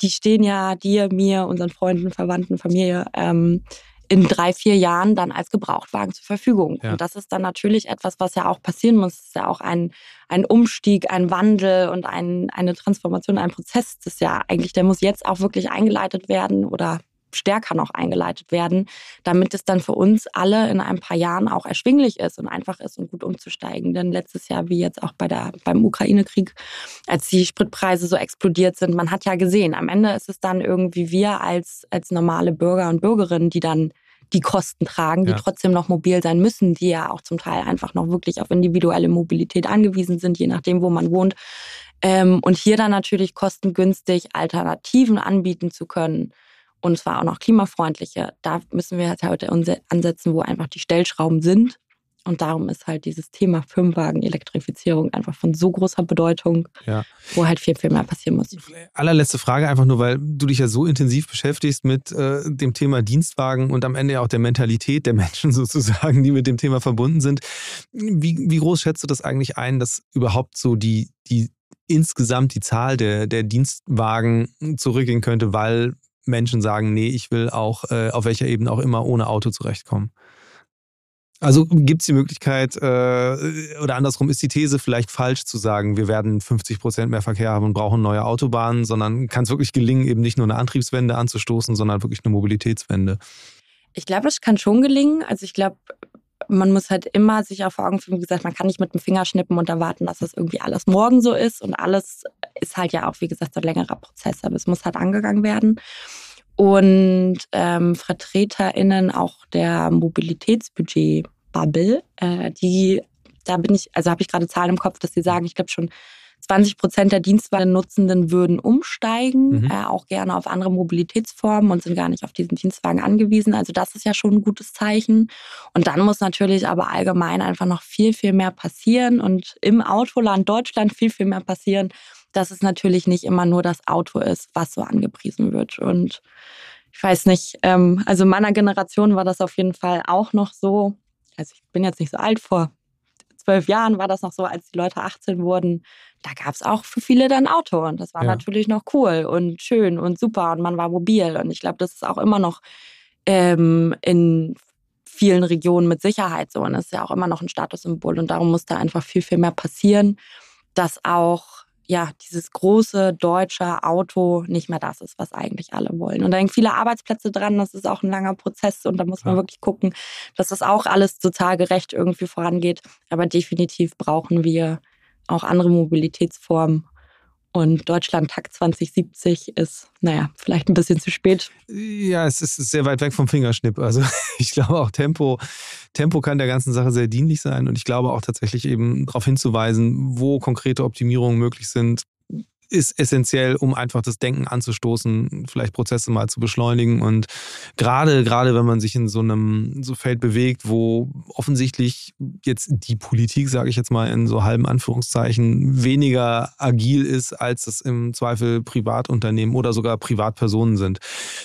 die stehen ja dir, mir, unseren Freunden, Verwandten, Familie ähm, in drei, vier Jahren dann als Gebrauchtwagen zur Verfügung. Ja. Und das ist dann natürlich etwas, was ja auch passieren muss. Es ist ja auch ein, ein Umstieg, ein Wandel und ein, eine Transformation, ein Prozess. Das ist ja eigentlich, der muss jetzt auch wirklich eingeleitet werden oder stärker noch eingeleitet werden, damit es dann für uns alle in ein paar Jahren auch erschwinglich ist und einfach ist und gut umzusteigen. Denn letztes Jahr, wie jetzt auch bei der, beim Ukraine-Krieg, als die Spritpreise so explodiert sind, man hat ja gesehen, am Ende ist es dann irgendwie wir als, als normale Bürger und Bürgerinnen, die dann die Kosten tragen, die ja. trotzdem noch mobil sein müssen, die ja auch zum Teil einfach noch wirklich auf individuelle Mobilität angewiesen sind, je nachdem, wo man wohnt. Ähm, und hier dann natürlich kostengünstig Alternativen anbieten zu können und zwar auch noch klimafreundliche. Da müssen wir halt heute ansetzen, wo einfach die Stellschrauben sind. Und darum ist halt dieses Thema Firmenwagen, Elektrifizierung einfach von so großer Bedeutung, ja. wo halt viel, viel mehr passieren muss. Allerletzte Frage, einfach nur, weil du dich ja so intensiv beschäftigst mit äh, dem Thema Dienstwagen und am Ende ja auch der Mentalität der Menschen sozusagen, die mit dem Thema verbunden sind. Wie, wie groß schätzt du das eigentlich ein, dass überhaupt so die, die insgesamt die Zahl der, der Dienstwagen zurückgehen könnte, weil Menschen sagen, nee, ich will auch äh, auf welcher Ebene auch immer ohne Auto zurechtkommen. Also gibt es die Möglichkeit, äh, oder andersrum ist die These vielleicht falsch zu sagen, wir werden 50 Prozent mehr Verkehr haben und brauchen neue Autobahnen, sondern kann es wirklich gelingen, eben nicht nur eine Antriebswende anzustoßen, sondern wirklich eine Mobilitätswende? Ich glaube, es kann schon gelingen. Also ich glaube, man muss halt immer sich auf Augen führen, wie gesagt, man kann nicht mit dem Finger schnippen und erwarten, dass das irgendwie alles morgen so ist. Und alles ist halt ja auch, wie gesagt, ein längerer Prozess, aber es muss halt angegangen werden. Und ähm, VertreterInnen auch der Mobilitätsbudget Bubble, äh, die, da bin ich, also habe ich gerade Zahlen im Kopf, dass sie sagen, ich glaube schon 20 Prozent der Dienstwagennutzenden würden umsteigen, mhm. äh, auch gerne auf andere Mobilitätsformen und sind gar nicht auf diesen Dienstwagen angewiesen. Also das ist ja schon ein gutes Zeichen. Und dann muss natürlich aber allgemein einfach noch viel, viel mehr passieren und im Autoland Deutschland viel, viel mehr passieren, dass es natürlich nicht immer nur das Auto ist, was so angepriesen wird. Und ich weiß nicht, ähm, also meiner Generation war das auf jeden Fall auch noch so, also ich bin jetzt nicht so alt, vor zwölf Jahren war das noch so, als die Leute 18 wurden, da gab es auch für viele dann Auto und das war ja. natürlich noch cool und schön und super und man war mobil und ich glaube, das ist auch immer noch ähm, in vielen Regionen mit Sicherheit so und das ist ja auch immer noch ein Statussymbol und darum muss da einfach viel, viel mehr passieren, dass auch ja, dieses große deutsche Auto nicht mehr das ist, was eigentlich alle wollen. Und da hängen viele Arbeitsplätze dran, das ist auch ein langer Prozess und da muss man ja. wirklich gucken, dass das auch alles sozial gerecht irgendwie vorangeht. Aber definitiv brauchen wir auch andere Mobilitätsformen und Deutschland Takt 2070 ist, naja, vielleicht ein bisschen zu spät. Ja, es ist sehr weit weg vom Fingerschnipp. Also ich glaube auch Tempo, Tempo kann der ganzen Sache sehr dienlich sein. Und ich glaube auch tatsächlich eben darauf hinzuweisen, wo konkrete Optimierungen möglich sind, ist essentiell, um einfach das Denken anzustoßen, vielleicht Prozesse mal zu beschleunigen. Und gerade, gerade wenn man sich in so einem so Feld bewegt, wo offensichtlich jetzt die Politik, sage ich jetzt mal in so halben Anführungszeichen, weniger agil ist, als es im Zweifel Privatunternehmen oder sogar Privatpersonen sind.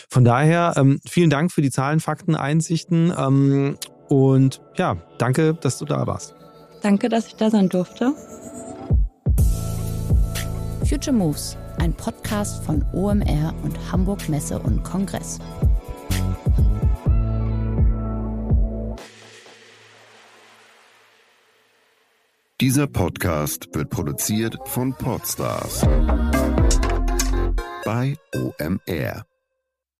Von daher ähm, vielen Dank für die Zahlen, Fakten, Einsichten. Ähm, und ja, danke, dass du da warst. Danke, dass ich da sein durfte. Future Moves, ein Podcast von OMR und Hamburg Messe und Kongress. Dieser Podcast wird produziert von Podstars bei OMR.